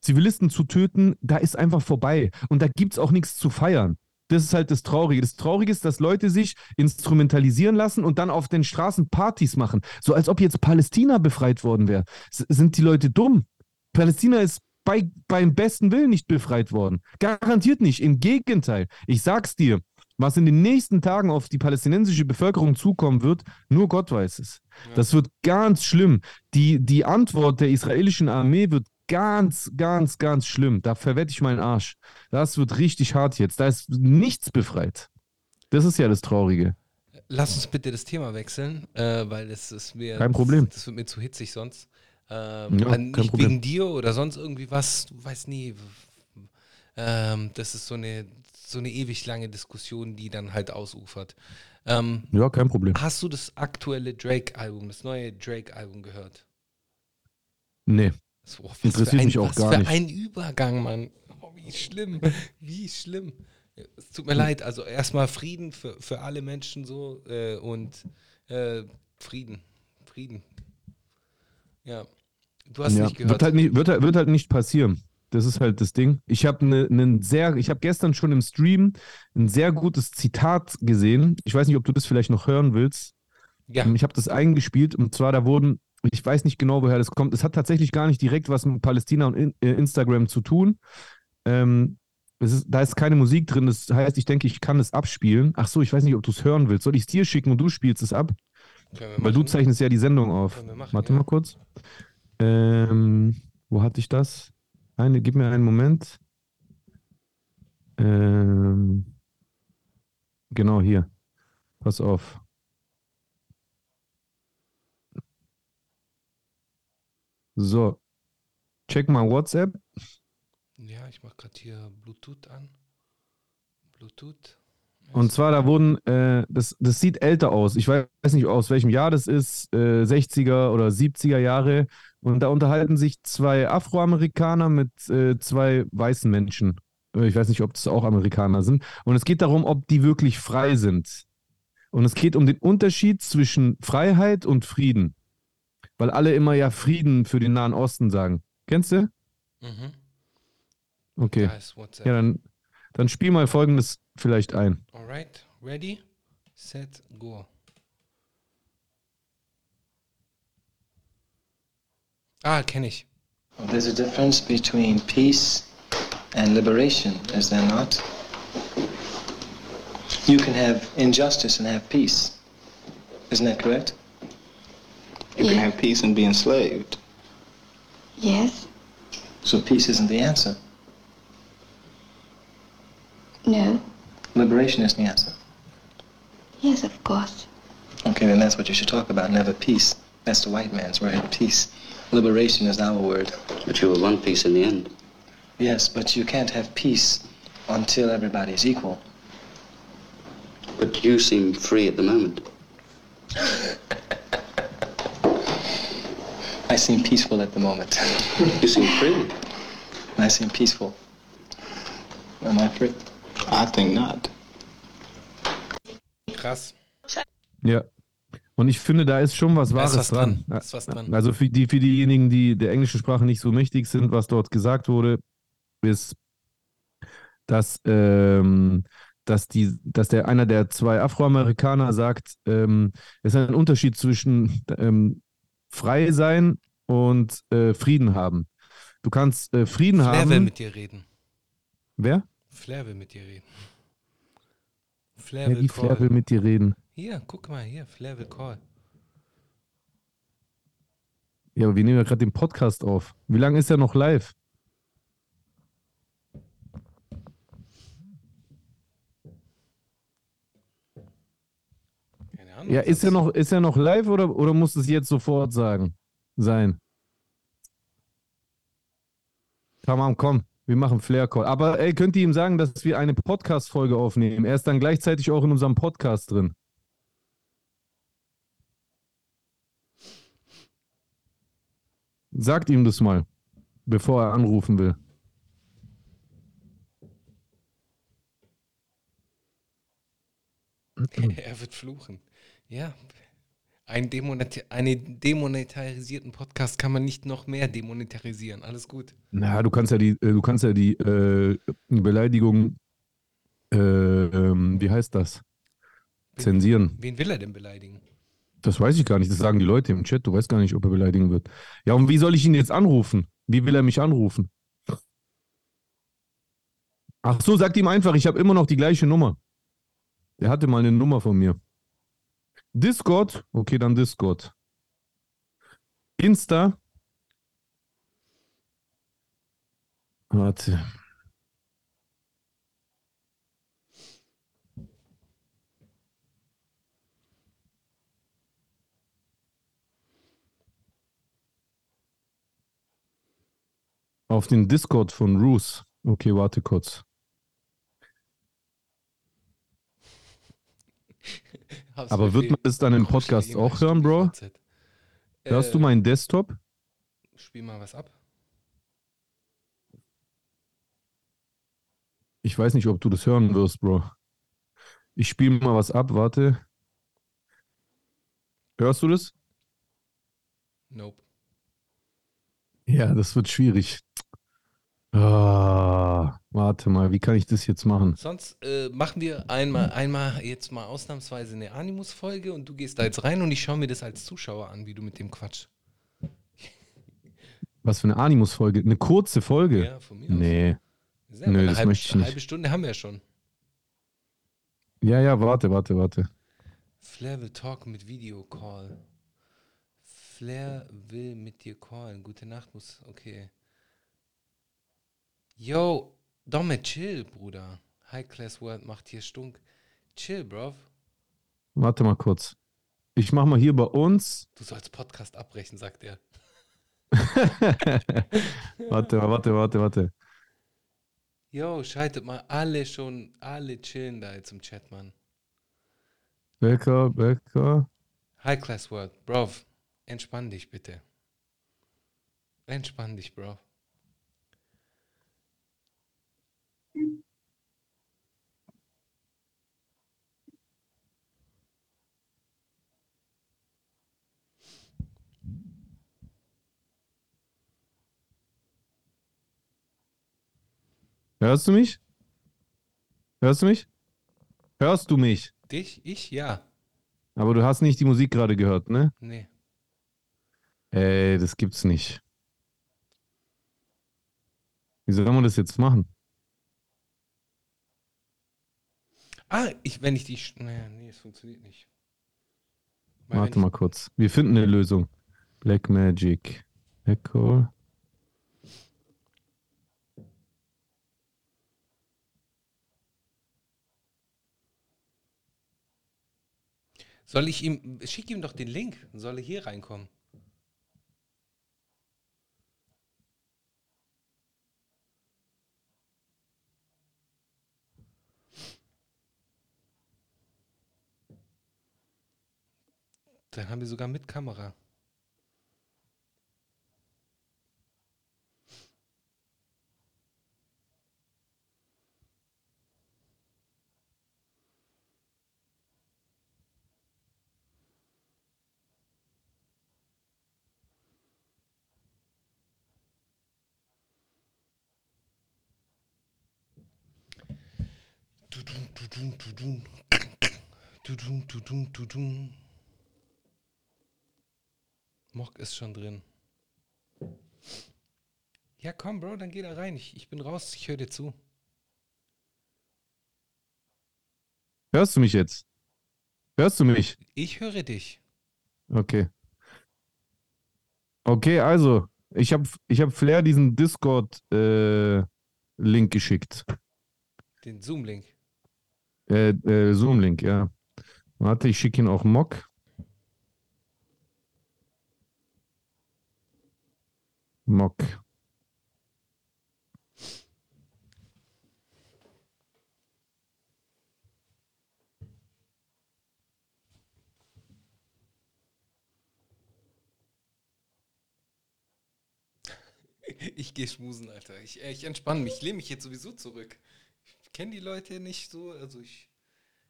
Speaker 2: Zivilisten zu töten, da ist einfach vorbei. Und da gibt es auch nichts zu feiern. Das ist halt das Traurige. Das Traurige ist, dass Leute sich instrumentalisieren lassen und dann auf den Straßen Partys machen. So als ob jetzt Palästina befreit worden wäre. Sind die Leute dumm? Palästina ist bei, beim besten Willen nicht befreit worden. Garantiert nicht. Im Gegenteil. Ich sag's dir, was in den nächsten Tagen auf die palästinensische Bevölkerung zukommen wird, nur Gott weiß es.
Speaker 3: Ja.
Speaker 2: Das wird ganz schlimm. Die, die Antwort der israelischen Armee wird ganz, ganz, ganz schlimm. Da verwette ich meinen Arsch. Das wird richtig hart jetzt. Da ist nichts befreit. Das ist ja das Traurige.
Speaker 3: Lass uns bitte das Thema wechseln, äh, weil das ist mir.
Speaker 2: Kein Problem.
Speaker 3: Das, das wird mir zu hitzig sonst. Ähm,
Speaker 2: Ja,
Speaker 3: nicht
Speaker 2: Problem.
Speaker 3: wegen dir oder sonst irgendwie was, du weißt nie. Ähm, das ist so eine, so eine ewig lange Diskussion, die dann halt ausufert. Ähm,
Speaker 2: Ja, kein Problem.
Speaker 3: hast du das aktuelle Drake-Album, das neue Drake-Album gehört?
Speaker 2: Nee.
Speaker 3: So,
Speaker 2: Interessiert
Speaker 3: ein,
Speaker 2: mich auch
Speaker 3: was
Speaker 2: gar
Speaker 3: für
Speaker 2: nicht.
Speaker 3: ein Übergang, Mann. Oh, wie schlimm. Wie schlimm. Es tut mir leid. Also erstmal Frieden für, für alle Menschen so äh, und äh, Frieden. Frieden. Ja. Du hast
Speaker 2: ja.
Speaker 3: nicht gehört.
Speaker 2: Wird, halt nicht, wird, halt- wird halt nicht passieren. Das ist halt das Ding. Ich habe ne, ne sehr, ich habe gestern schon im Stream ein sehr gutes Zitat gesehen. Ich weiß nicht, ob du das vielleicht noch hören willst.
Speaker 3: ja.
Speaker 2: Ich habe das eingespielt und zwar da wurden, ich weiß nicht genau, woher das kommt. Es hat tatsächlich gar nicht direkt was mit Palästina und in, äh, Instagram zu tun. Ähm, ist, da ist keine Musik drin. Das heißt, ich denke, ich kann es abspielen. Ach so, ich weiß nicht, ob du es hören willst. Soll ich es dir schicken und du spielst es ab? Weil du zeichnest ja die Sendung auf.
Speaker 3: Machen,
Speaker 2: Warte
Speaker 3: ja.
Speaker 2: mal kurz. Ähm, wo hatte ich das? Eine, gib mir einen Moment. Ähm, genau hier. Pass auf. So. Check mal WhatsApp.
Speaker 3: Ja, ich mache gerade hier Bluetooth an. Bluetooth.
Speaker 2: Und zwar, da wurden, äh, das, das sieht älter aus. Ich weiß nicht, aus welchem Jahr das ist, äh, 60er oder 70er Jahre. Und da unterhalten sich zwei Afroamerikaner mit äh, zwei weißen Menschen. Äh, Ich weiß nicht, ob das auch Amerikaner sind. Und es geht darum, ob die wirklich frei sind. Und es geht um den Unterschied zwischen Freiheit und Frieden. Weil alle immer ja Frieden für den Nahen Osten sagen. Kennst du?
Speaker 3: Mhm.
Speaker 2: Okay. Ja, dann, dann spiel mal folgendes vielleicht ein.
Speaker 3: Alright, ready, set, go. Ah, kenne ich.
Speaker 4: There's a difference between peace and liberation, is there not? You can have injustice and have peace. Isn't that correct?
Speaker 5: You can have peace and be enslaved.
Speaker 6: Yes?
Speaker 4: So peace isn't the answer.
Speaker 6: No?
Speaker 4: Liberation is the answer.
Speaker 6: Yes, of course.
Speaker 4: Okay, then that's what you should talk about, never peace. That's the white man's word, peace. Liberation is our word.
Speaker 7: But you will want peace in the end.
Speaker 4: Yes, but you can't have peace until everybody is equal.
Speaker 7: But you seem free at the moment.
Speaker 4: I seem peaceful at the moment.
Speaker 7: You seem free.
Speaker 4: I seem peaceful. Am I free?
Speaker 5: I think not.
Speaker 3: Krass.
Speaker 2: Ja. Und ich finde, da ist schon was
Speaker 3: Da ist
Speaker 2: Wahres
Speaker 3: was
Speaker 2: dran.
Speaker 3: dran. Da ist was dran.
Speaker 2: Also für, die, für diejenigen, die der englischen Sprache nicht so mächtig sind, was dort gesagt wurde, ist, dass, ähm, dass, die, dass der einer der zwei Afroamerikaner sagt, ähm, es ist ein Unterschied zwischen ähm, frei sein und äh, Frieden haben. Du kannst äh, Frieden
Speaker 3: Flair will
Speaker 2: haben.
Speaker 3: mit dir reden.
Speaker 2: Wer?
Speaker 3: Flair will mit dir reden. Flair
Speaker 2: Ja,
Speaker 3: will.
Speaker 2: Flair will mit dir reden.
Speaker 3: Hier, guck mal hier, Flair will call.
Speaker 2: Ja, aber wir nehmen ja gerade den Podcast auf. Wie lange ist er noch live?
Speaker 3: Ahnung.
Speaker 2: Ja, ist er noch, ist er noch live oder, oder muss es jetzt sofort sagen? Sein? Tamam, komm, wir machen Flair Call. Aber ey, könnt ihr ihm sagen, dass wir eine Podcast-Folge aufnehmen? Er ist dann gleichzeitig auch in unserem Podcast drin. Sagt ihm das mal, bevor er anrufen will.
Speaker 3: er wird fluchen. Ja. Ein Demoneti einen demonetarisierten Podcast kann man nicht noch mehr demonetarisieren. Alles gut.
Speaker 2: Na, du kannst ja die, äh, du kannst ja die äh, Beleidigung, äh, ähm, wie heißt das? Zensieren.
Speaker 3: Wen will er denn beleidigen?
Speaker 2: Das weiß ich gar nicht. Das sagen die Leute im Chat. Du weißt gar nicht, ob er beleidigen wird. Ja, und wie soll ich ihn jetzt anrufen? Wie will er mich anrufen? Ach so, sagt ihm einfach, ich habe immer noch die gleiche Nummer. Der hatte mal eine Nummer von mir. Discord? Okay, dann Discord. Insta? Warte. Auf den Discord von Roos. Okay, warte kurz.
Speaker 3: Hab's
Speaker 2: Aber wird man das dann im Podcast auch hören, Bro? Hörst du
Speaker 3: Äh,
Speaker 2: meinen Desktop?
Speaker 3: Spiel mal was ab.
Speaker 2: Ich weiß nicht, ob du das hören wirst, Bro. Ich spiele mal was ab, warte. Hörst du das?
Speaker 3: Nope.
Speaker 2: Ja, das wird schwierig. Ah, warte mal, wie kann ich das jetzt machen?
Speaker 3: Sonst äh, machen wir einmal, einmal jetzt mal ausnahmsweise eine Animus-Folge und du gehst da jetzt rein und ich schaue mir das als Zuschauer an, wie du mit dem Quatsch.
Speaker 2: Was für eine Animus-Folge? Eine kurze Folge?
Speaker 3: Ja, von mir aus.
Speaker 2: Nee.
Speaker 3: Sind ja
Speaker 2: Nö,
Speaker 3: eine
Speaker 2: das
Speaker 3: halbe,
Speaker 2: möchte ich nicht.
Speaker 3: halbe Stunde haben wir ja schon.
Speaker 2: Ja, ja, warte, warte, warte.
Speaker 3: Flair will talk mit Videocall. Flair will mit dir callen. Gute Nacht muss. Okay. Yo, Domme, chill, Bruder. High Class World macht hier Stunk. Chill, bro.
Speaker 2: Warte mal kurz. Ich mach mal hier bei uns.
Speaker 3: Du sollst Podcast abbrechen, sagt er.
Speaker 2: warte, warte, warte, warte.
Speaker 3: Yo, schaltet mal alle schon, alle chillen da jetzt im Chat, Mann.
Speaker 2: Becker, Becker.
Speaker 3: High Class World, bro. Entspann dich bitte. Entspann dich, bro.
Speaker 2: Hörst du mich? Hörst du mich? Hörst du mich?
Speaker 3: Dich? Ich? Ja.
Speaker 2: Aber du hast nicht die Musik gerade gehört, ne?
Speaker 3: Nee.
Speaker 2: Ey, das gibt's nicht. Wie soll man das jetzt machen?
Speaker 3: Ah, ich, wenn ich die. Naja, nee, es funktioniert nicht. Weil
Speaker 2: Warte mal kurz. Wir finden eine Lösung. Black Magic. Echo.
Speaker 3: Soll ich ihm. Schick ihm doch den Link. dann Soll er hier reinkommen? Dann haben wir sogar mit Kamera. Mock ist schon drin. Ja, komm, Bro, dann geh da rein. Ich, ich bin raus, ich höre dir zu.
Speaker 2: Hörst du mich jetzt? Hörst du mich?
Speaker 3: Ich höre dich.
Speaker 2: Okay. Okay, also, ich habe ich hab Flair diesen Discord-Link geschickt.
Speaker 3: Den Zoom-Link.
Speaker 2: Äh, äh, Zoom-Link, ja. Warte, ich schicke ihn auch Mock. Mock.
Speaker 3: Ich gehe schmusen, Alter. Ich, äh, ich entspanne mich. Ich lehne mich jetzt sowieso zurück. Ich kenne die Leute nicht so. Also ich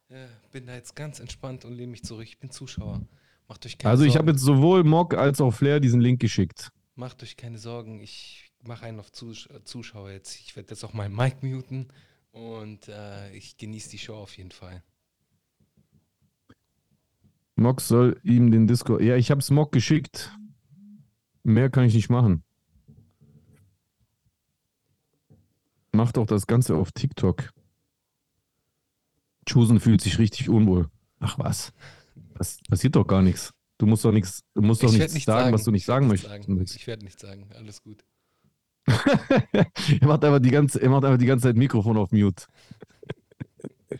Speaker 3: äh, bin da jetzt ganz entspannt und lehne mich zurück. Ich bin Zuschauer. Macht euch keine
Speaker 2: Also, ich
Speaker 3: Sorgen.
Speaker 2: habe jetzt sowohl Mock als auch Flair diesen Link geschickt.
Speaker 3: Macht euch keine Sorgen. Ich mache einen auf Zus äh, Zuschauer jetzt. Ich werde jetzt auch meinen Mic muten. Und äh, ich genieße die Show auf jeden Fall.
Speaker 2: Mock soll ihm den Discord. Ja, ich habe es Mock geschickt. Mehr kann ich nicht machen. Mach doch das Ganze auf TikTok. Chusen fühlt sich richtig unwohl. Ach was. Das passiert doch gar nichts. Du musst doch nichts, du musst doch
Speaker 3: Ich
Speaker 2: nichts
Speaker 3: nichts
Speaker 2: sagen, was du nicht sagen möchtest.
Speaker 3: sagen. Ich werde nichts sagen. Alles gut.
Speaker 2: er macht einfach die ganze, er macht einfach die ganze Zeit Mikrofon auf Mute.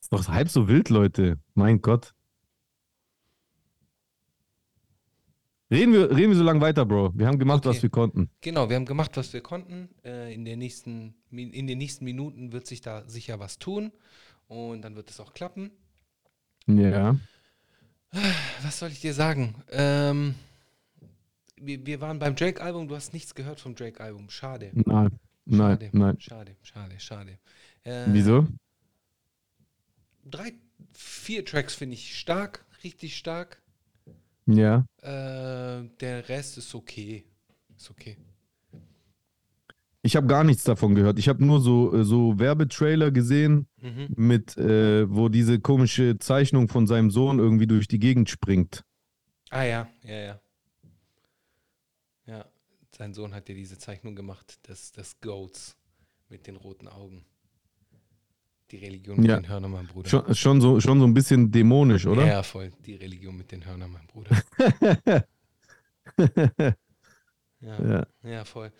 Speaker 2: Ist doch halb so wild, Leute. Mein Gott. Reden wir, reden wir so lange weiter, Bro. Wir haben gemacht,
Speaker 3: Okay.
Speaker 2: was wir konnten.
Speaker 3: Genau, wir haben gemacht, was wir konnten. Äh, in, der nächsten, in den nächsten Minuten wird sich da sicher was tun. Und dann wird es auch klappen.
Speaker 2: Ja.
Speaker 3: Was soll ich dir sagen? Ähm, wir, wir waren beim Drake-Album, du hast nichts gehört vom Drake-Album. Schade.
Speaker 2: Nein. Nein,
Speaker 3: Schade,
Speaker 2: nein.
Speaker 3: Schade, schade, schade. Äh,
Speaker 2: Wieso?
Speaker 3: Drei, vier Tracks finde ich stark, richtig stark.
Speaker 2: Ja.
Speaker 3: Äh, der Rest ist okay. Ist okay.
Speaker 2: Ich habe gar nichts davon gehört. Ich habe nur so, äh, so Werbetrailer gesehen,
Speaker 3: Mhm.
Speaker 2: mit, äh, wo diese komische Zeichnung von seinem Sohn irgendwie durch die Gegend springt.
Speaker 3: Ah ja, ja, ja. Ja, sein Sohn hat ja diese Zeichnung gemacht, des, des Goats mit den roten Augen. Die Religion mit
Speaker 2: Ja.
Speaker 3: den Hörnern, mein Bruder.
Speaker 2: Schon, schon, so, schon so ein bisschen dämonisch, oder?
Speaker 3: Ja, voll. Die Religion mit den Hörnern, mein Bruder. Ja,
Speaker 2: Ja.
Speaker 3: ja voll.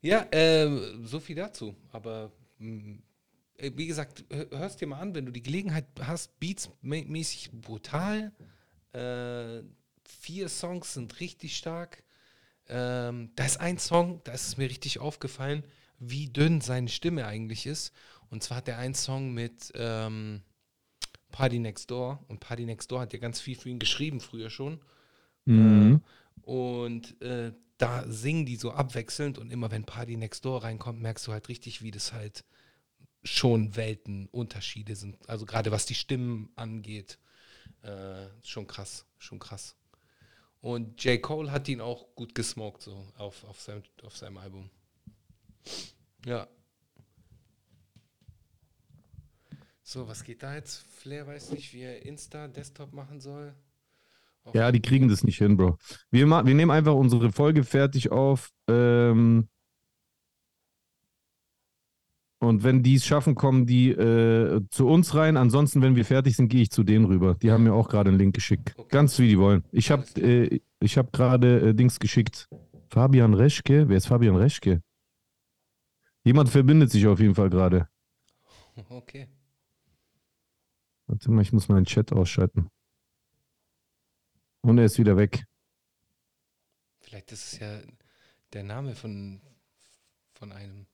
Speaker 3: Ja, ähm, so viel dazu. Aber mh, äh, wie gesagt, hör- hörst dir mal an, wenn du die Gelegenheit hast, Beats mä- mäßig brutal. Äh, vier Songs sind richtig stark. Ähm, da ist ein Song, da ist es mir richtig aufgefallen, wie dünn seine Stimme eigentlich ist. Und zwar hat er einen Song mit ähm, Party Next Door. Und Party Next Door hat ja ganz viel für ihn geschrieben, früher schon.
Speaker 2: Mhm.
Speaker 3: Äh, und äh, da singen die so abwechselnd und immer wenn Party Next Door reinkommt, merkst du halt richtig, wie das halt schon Weltenunterschiede sind. Also gerade was die Stimmen angeht, äh, schon krass, schon krass. Und J. Cole hat ihn auch gut gesmoked, so auf, auf, seinem, auf seinem Album. Ja. So, was geht da jetzt? Flair weiß nicht, wie er Insta, Desktop machen soll. Auf
Speaker 2: Ja, die kriegen das nicht hin, Bro. Wir, ma wir nehmen einfach unsere Folge fertig auf. Ähm und wenn die es schaffen, kommen die äh, zu uns rein. Ansonsten, wenn wir fertig sind, gehe ich zu denen rüber. Die haben mir auch gerade einen Link geschickt.
Speaker 3: Okay.
Speaker 2: Ganz wie die wollen. Ich habe äh, ich hab gerade äh, Dings geschickt. Fabian Reschke? Wer ist Fabian Reschke? Jemand verbindet sich auf jeden Fall gerade.
Speaker 3: Okay.
Speaker 2: Warte mal, ich muss meinen Chat ausschalten. Und er ist wieder weg.
Speaker 3: Vielleicht ist es ja der Name von, von einem.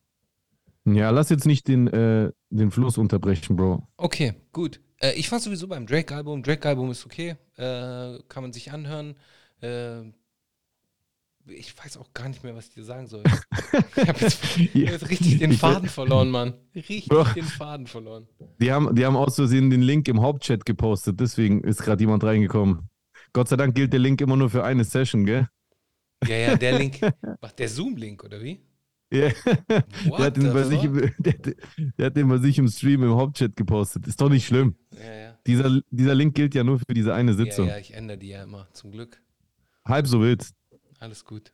Speaker 2: Ja, lass jetzt nicht den, äh, den Fluss unterbrechen, Bro.
Speaker 3: Okay, gut. Äh, ich war sowieso beim Drake-Album. Drake-Album ist okay. Äh, kann man sich anhören. Ich weiß auch gar nicht mehr, was ich dir sagen soll. Ich habe jetzt, hab jetzt richtig den Faden verloren, Mann. Richtig
Speaker 2: Bro.
Speaker 3: den Faden verloren.
Speaker 2: Die haben, die haben aus Versehen den Link im Hauptchat gepostet, deswegen ist gerade jemand reingekommen. Gott sei Dank gilt der Link immer nur für eine Session, gell?
Speaker 3: Ja, ja, der Link. Ach, der Zoom-Link, oder wie?
Speaker 2: Ja.
Speaker 3: What
Speaker 2: Der hat, den bei sich im, der, der hat den bei sich im Stream im Hauptchat gepostet. Ist doch nicht schlimm.
Speaker 3: Ja, ja.
Speaker 2: Dieser, dieser Link gilt ja nur für diese eine
Speaker 3: Ja,
Speaker 2: Sitzung.
Speaker 3: ja, ich ändere die ja immer. Zum Glück.
Speaker 2: Halb so wild.
Speaker 3: Alles gut.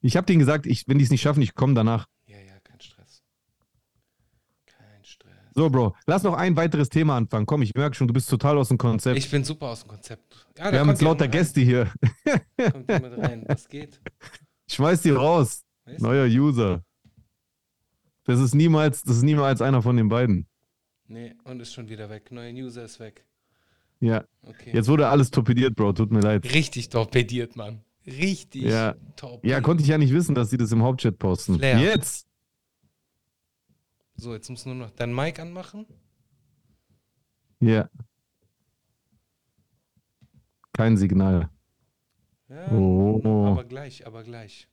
Speaker 2: Ich habe denen gesagt, ich, wenn die es nicht schaffen, ich komme danach.
Speaker 3: Ja, ja, kein Stress. Kein Stress.
Speaker 2: So, Bro, lass noch ein weiteres Thema anfangen. Komm, ich merke schon, du bist total aus dem Konzept.
Speaker 3: Ich bin super aus dem Konzept. Ja,
Speaker 2: Wir haben jetzt lauter. Gäste hier.
Speaker 3: Kommt jemand rein. Was geht?
Speaker 2: Schmeiß die raus.
Speaker 3: Weißt?
Speaker 2: Neuer User. Das ist niemals, das ist niemals einer von den beiden.
Speaker 3: Nee, und ist schon wieder weg. Neuer User ist weg.
Speaker 2: Ja.
Speaker 3: Okay.
Speaker 2: Jetzt wurde alles torpediert, Bro. Tut mir leid.
Speaker 3: Richtig torpediert, Mann. Richtig
Speaker 2: Ja.
Speaker 3: torpediert.
Speaker 2: Ja, konnte ich ja nicht wissen, dass sie das im Hauptchat posten.
Speaker 3: Flair.
Speaker 2: Jetzt!
Speaker 3: So, jetzt musst du nur noch dein Mic anmachen.
Speaker 2: Ja. Kein Signal.
Speaker 3: Ja,
Speaker 2: Oh.
Speaker 3: aber gleich, aber gleich.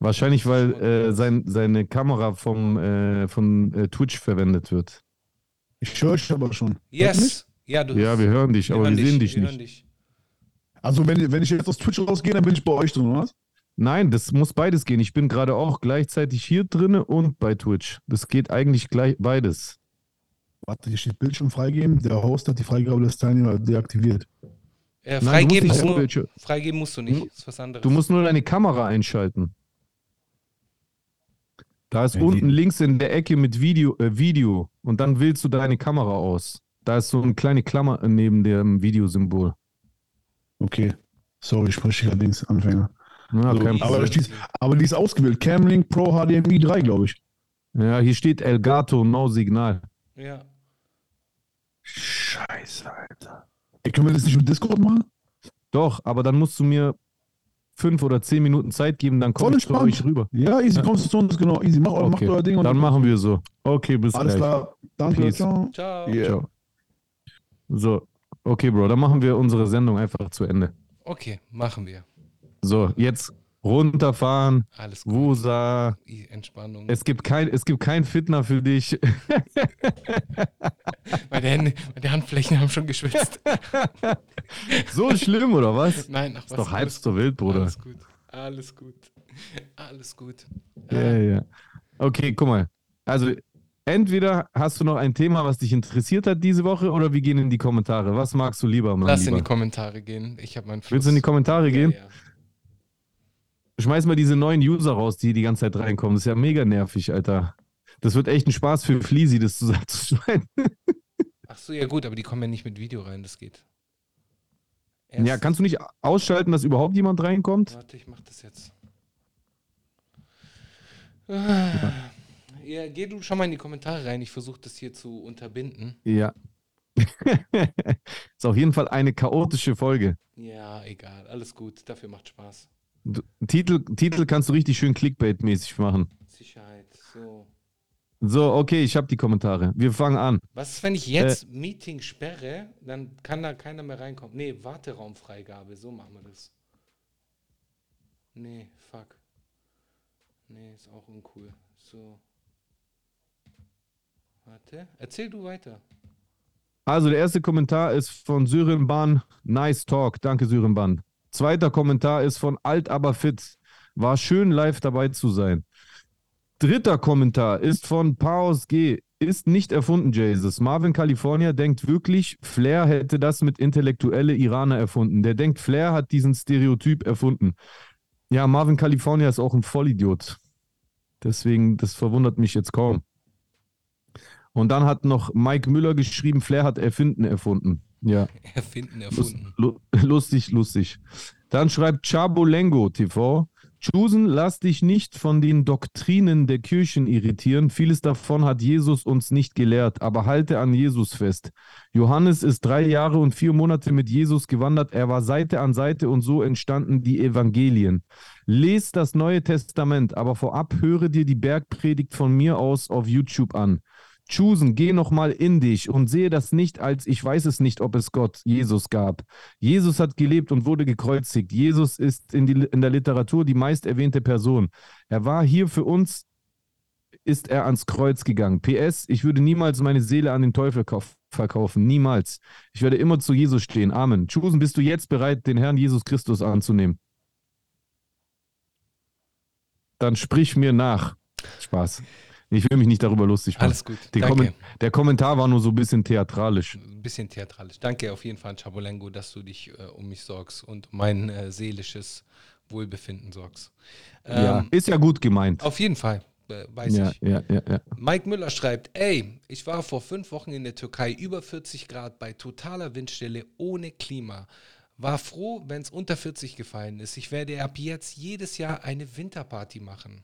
Speaker 2: Wahrscheinlich, weil äh, sein, seine Kamera vom, äh, von äh, Twitch verwendet wird.
Speaker 8: Ich höre aber schon. Hört mich?
Speaker 3: Yes! Ja, du
Speaker 2: Ja, wir hören dich, aber
Speaker 3: hören
Speaker 2: wir sehen dich
Speaker 3: wir
Speaker 2: nicht.
Speaker 3: hören dich.
Speaker 8: Also wenn, wenn ich jetzt aus Twitch rausgehe, dann bin ich bei euch drin, oder was?
Speaker 2: Nein, das muss beides gehen. Ich bin gerade auch gleichzeitig hier drinne und bei Twitch. Das geht eigentlich gleich beides.
Speaker 8: Warte, hier steht Bildschirm freigeben. Der Host hat die Freigabe des Teilnehmers deaktiviert.
Speaker 3: Äh,
Speaker 2: Nein,
Speaker 3: freigeben,
Speaker 2: musst
Speaker 3: ist
Speaker 2: nicht
Speaker 3: nur, freigeben musst du nicht. Ist was anderes.
Speaker 2: Du musst nur deine Kamera einschalten. Da ist
Speaker 8: Ja,
Speaker 2: unten links in der Ecke mit Video, äh, Video und dann wählst du deine Kamera aus. Da ist so eine kleine Klammer neben dem Videosymbol.
Speaker 8: Okay. Sorry, ich spreche allerdings Anfänger.
Speaker 2: Ja,
Speaker 8: So,
Speaker 2: kein
Speaker 8: aber, die ist, aber die ist ausgewählt. Camlink Pro HDMI 3, glaube ich.
Speaker 2: ja, hier steht Elgato, no Signal.
Speaker 3: ja.
Speaker 8: Scheiße, Alter. Ey, können wir das nicht mit Discord machen?
Speaker 2: Doch, aber dann musst du mir fünf oder zehn Minuten Zeit geben, dann komme ich zu euch rüber.
Speaker 8: Ja, easy, kommst du zu uns, genau, easy. Mach, macht
Speaker 2: Okay.
Speaker 8: euer Ding. und
Speaker 2: Dann machen wir so. Okay, bis
Speaker 8: Alles
Speaker 2: gleich.
Speaker 8: klar. Danke,
Speaker 2: Peace.
Speaker 8: ciao.
Speaker 3: Ciao.
Speaker 8: Yeah.
Speaker 2: Ciao. So, okay, Bro, dann machen wir unsere Sendung einfach zu Ende.
Speaker 3: Okay, machen wir.
Speaker 2: So, jetzt runterfahren,
Speaker 3: Alles gut.
Speaker 2: Wusa.
Speaker 3: Entspannung.
Speaker 2: Es gibt kein, es gibt kein Fitner für dich.
Speaker 3: meine, Hände, meine Handflächen haben schon geschwitzt.
Speaker 2: so schlimm, oder was?
Speaker 3: Nein, ach was.
Speaker 2: Ist doch halb so wild, Bruder.
Speaker 3: Alles gut. Alles gut. Alles gut.
Speaker 2: Ja, ja. Okay, guck mal. Also, entweder hast du noch ein Thema, was dich interessiert hat diese Woche, oder wir gehen in die Kommentare. Was magst du lieber?
Speaker 3: Lass in
Speaker 2: lieber?
Speaker 3: die Kommentare gehen. Ich habe meinen Fluss.
Speaker 2: Willst du in die Kommentare
Speaker 3: Ja,
Speaker 2: gehen?
Speaker 3: ja.
Speaker 2: Schmeiß mal diese neuen User raus, die die ganze Zeit reinkommen. Das ist ja mega nervig, Alter. Das wird echt ein Spaß für Fleasy, das zusammenzuschneiden.
Speaker 3: Ach so, ja gut, aber die kommen ja nicht mit Video rein, das geht.
Speaker 2: Ja,
Speaker 3: Erst-
Speaker 2: kannst du nicht ausschalten, dass überhaupt jemand reinkommt?
Speaker 3: Warte, ich mach das jetzt. Ah. Ja, geh du schon mal in die Kommentare rein. Ich versuche das hier zu unterbinden.
Speaker 2: Ja. ist auf jeden Fall eine chaotische Folge.
Speaker 3: Ja, egal. Alles gut. Dafür macht Spaß.
Speaker 2: Du, Titel, Titel kannst du richtig schön Clickbait-mäßig machen.
Speaker 3: Sicherheit. So.
Speaker 2: So, okay, ich habe die Kommentare. Wir fangen an.
Speaker 3: Was ist, wenn ich jetzt Meeting sperre? Dann kann da keiner mehr reinkommen. Nee, Warteraumfreigabe. So machen wir das. Nee, fuck. Nee, ist auch uncool. So. Warte. Erzähl du weiter.
Speaker 2: Also, der erste Kommentar ist von Syrenban. Nice Talk. Danke, Syrenban. Zweiter Kommentar ist von Alt aber fit. War schön, live dabei zu sein. Dritter Kommentar ist von Paus G. Ist nicht erfunden, Jesus. Marvin California denkt wirklich, Flair hätte das mit intellektuelle Iraner erfunden. Der denkt, Flair hat diesen Stereotyp erfunden. Ja, Marvin California ist auch ein Vollidiot. Deswegen, das verwundert mich jetzt kaum. Und dann hat noch Mike Müller geschrieben, Flair hat Erfinden erfunden. Ja,
Speaker 3: Erfinden, erfunden.
Speaker 2: lu- lustig, lustig. Dann schreibt Chabolengo TV, Chusen, lass dich nicht von den Doktrinen der Kirchen irritieren. Vieles davon hat Jesus uns nicht gelehrt, aber halte an Jesus fest. Johannes ist drei Jahre und vier Monate mit Jesus gewandert. Er war Seite an Seite und so entstanden die Evangelien. Les das Neue Testament, aber vorab höre dir die Bergpredigt von mir aus auf YouTube an. Chusen, geh nochmal in dich und sehe das nicht als ich weiß es nicht, ob es Gott, Jesus gab. Jesus hat gelebt und wurde gekreuzigt. Jesus ist in, die, in der Literatur die meist erwähnte Person. Er war hier für uns, ist er ans Kreuz gegangen. PS, ich würde niemals meine Seele an den Teufel kauf, verkaufen. Niemals. Ich werde immer zu Jesus stehen. Amen. Chusen, bist du jetzt bereit, den Herrn Jesus Christus anzunehmen? Dann sprich mir nach. Spaß. Ich will mich nicht darüber lustig machen.
Speaker 3: Alles gut.
Speaker 2: Kommen- der Kommentar war nur so ein bisschen theatralisch.
Speaker 3: Ein bisschen theatralisch. Danke auf jeden Fall, Chabolengo, dass du dich äh, um mich sorgst und mein äh, seelisches Wohlbefinden sorgst.
Speaker 2: ja,
Speaker 3: Ähm,
Speaker 2: ist ja gut gemeint.
Speaker 3: Auf jeden Fall, äh, weiß
Speaker 2: Ja,
Speaker 3: ich.
Speaker 2: ja, ja, ja.
Speaker 3: Mike Müller schreibt, ey, ich war vor fünf Wochen in der Türkei, über 40 Grad bei totaler Windstille, ohne Klima. War froh, wenn es unter 40 gefallen ist. Ich werde ab jetzt jedes Jahr eine Winterparty machen.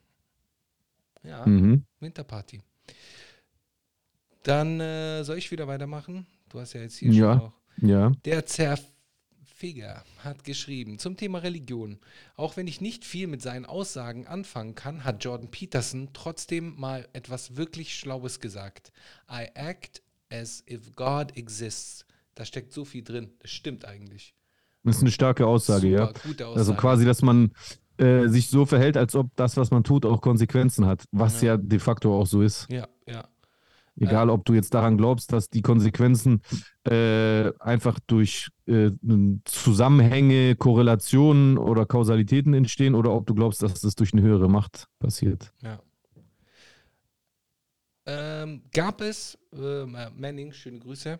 Speaker 3: Ja,
Speaker 2: Mhm.
Speaker 3: Winterparty. Dann äh, soll ich wieder weitermachen? Du hast ja jetzt hier
Speaker 2: Ja.
Speaker 3: schon noch.
Speaker 2: Ja.
Speaker 3: Der Zerfiger hat geschrieben zum Thema Religion. Auch wenn ich nicht viel mit seinen Aussagen anfangen kann, hat Jordan Peterson trotzdem mal etwas wirklich Schlaues gesagt. I act as if God exists. Da steckt so viel drin. Das stimmt eigentlich.
Speaker 2: Das ist eine starke Aussage, ja.
Speaker 3: Super, gute Aussage.
Speaker 2: Also quasi, dass man äh, sich so verhält, als ob das, was man tut, auch Konsequenzen hat. Was ja, de facto auch so ist.
Speaker 3: Ja, ja.
Speaker 2: Egal, ob du jetzt daran glaubst, dass die Konsequenzen äh, einfach durch äh, Zusammenhänge, Korrelationen oder Kausalitäten entstehen oder ob du glaubst, dass das durch eine höhere Macht passiert.
Speaker 3: Ja. Ähm, gab es, äh, Manning, schöne Grüße.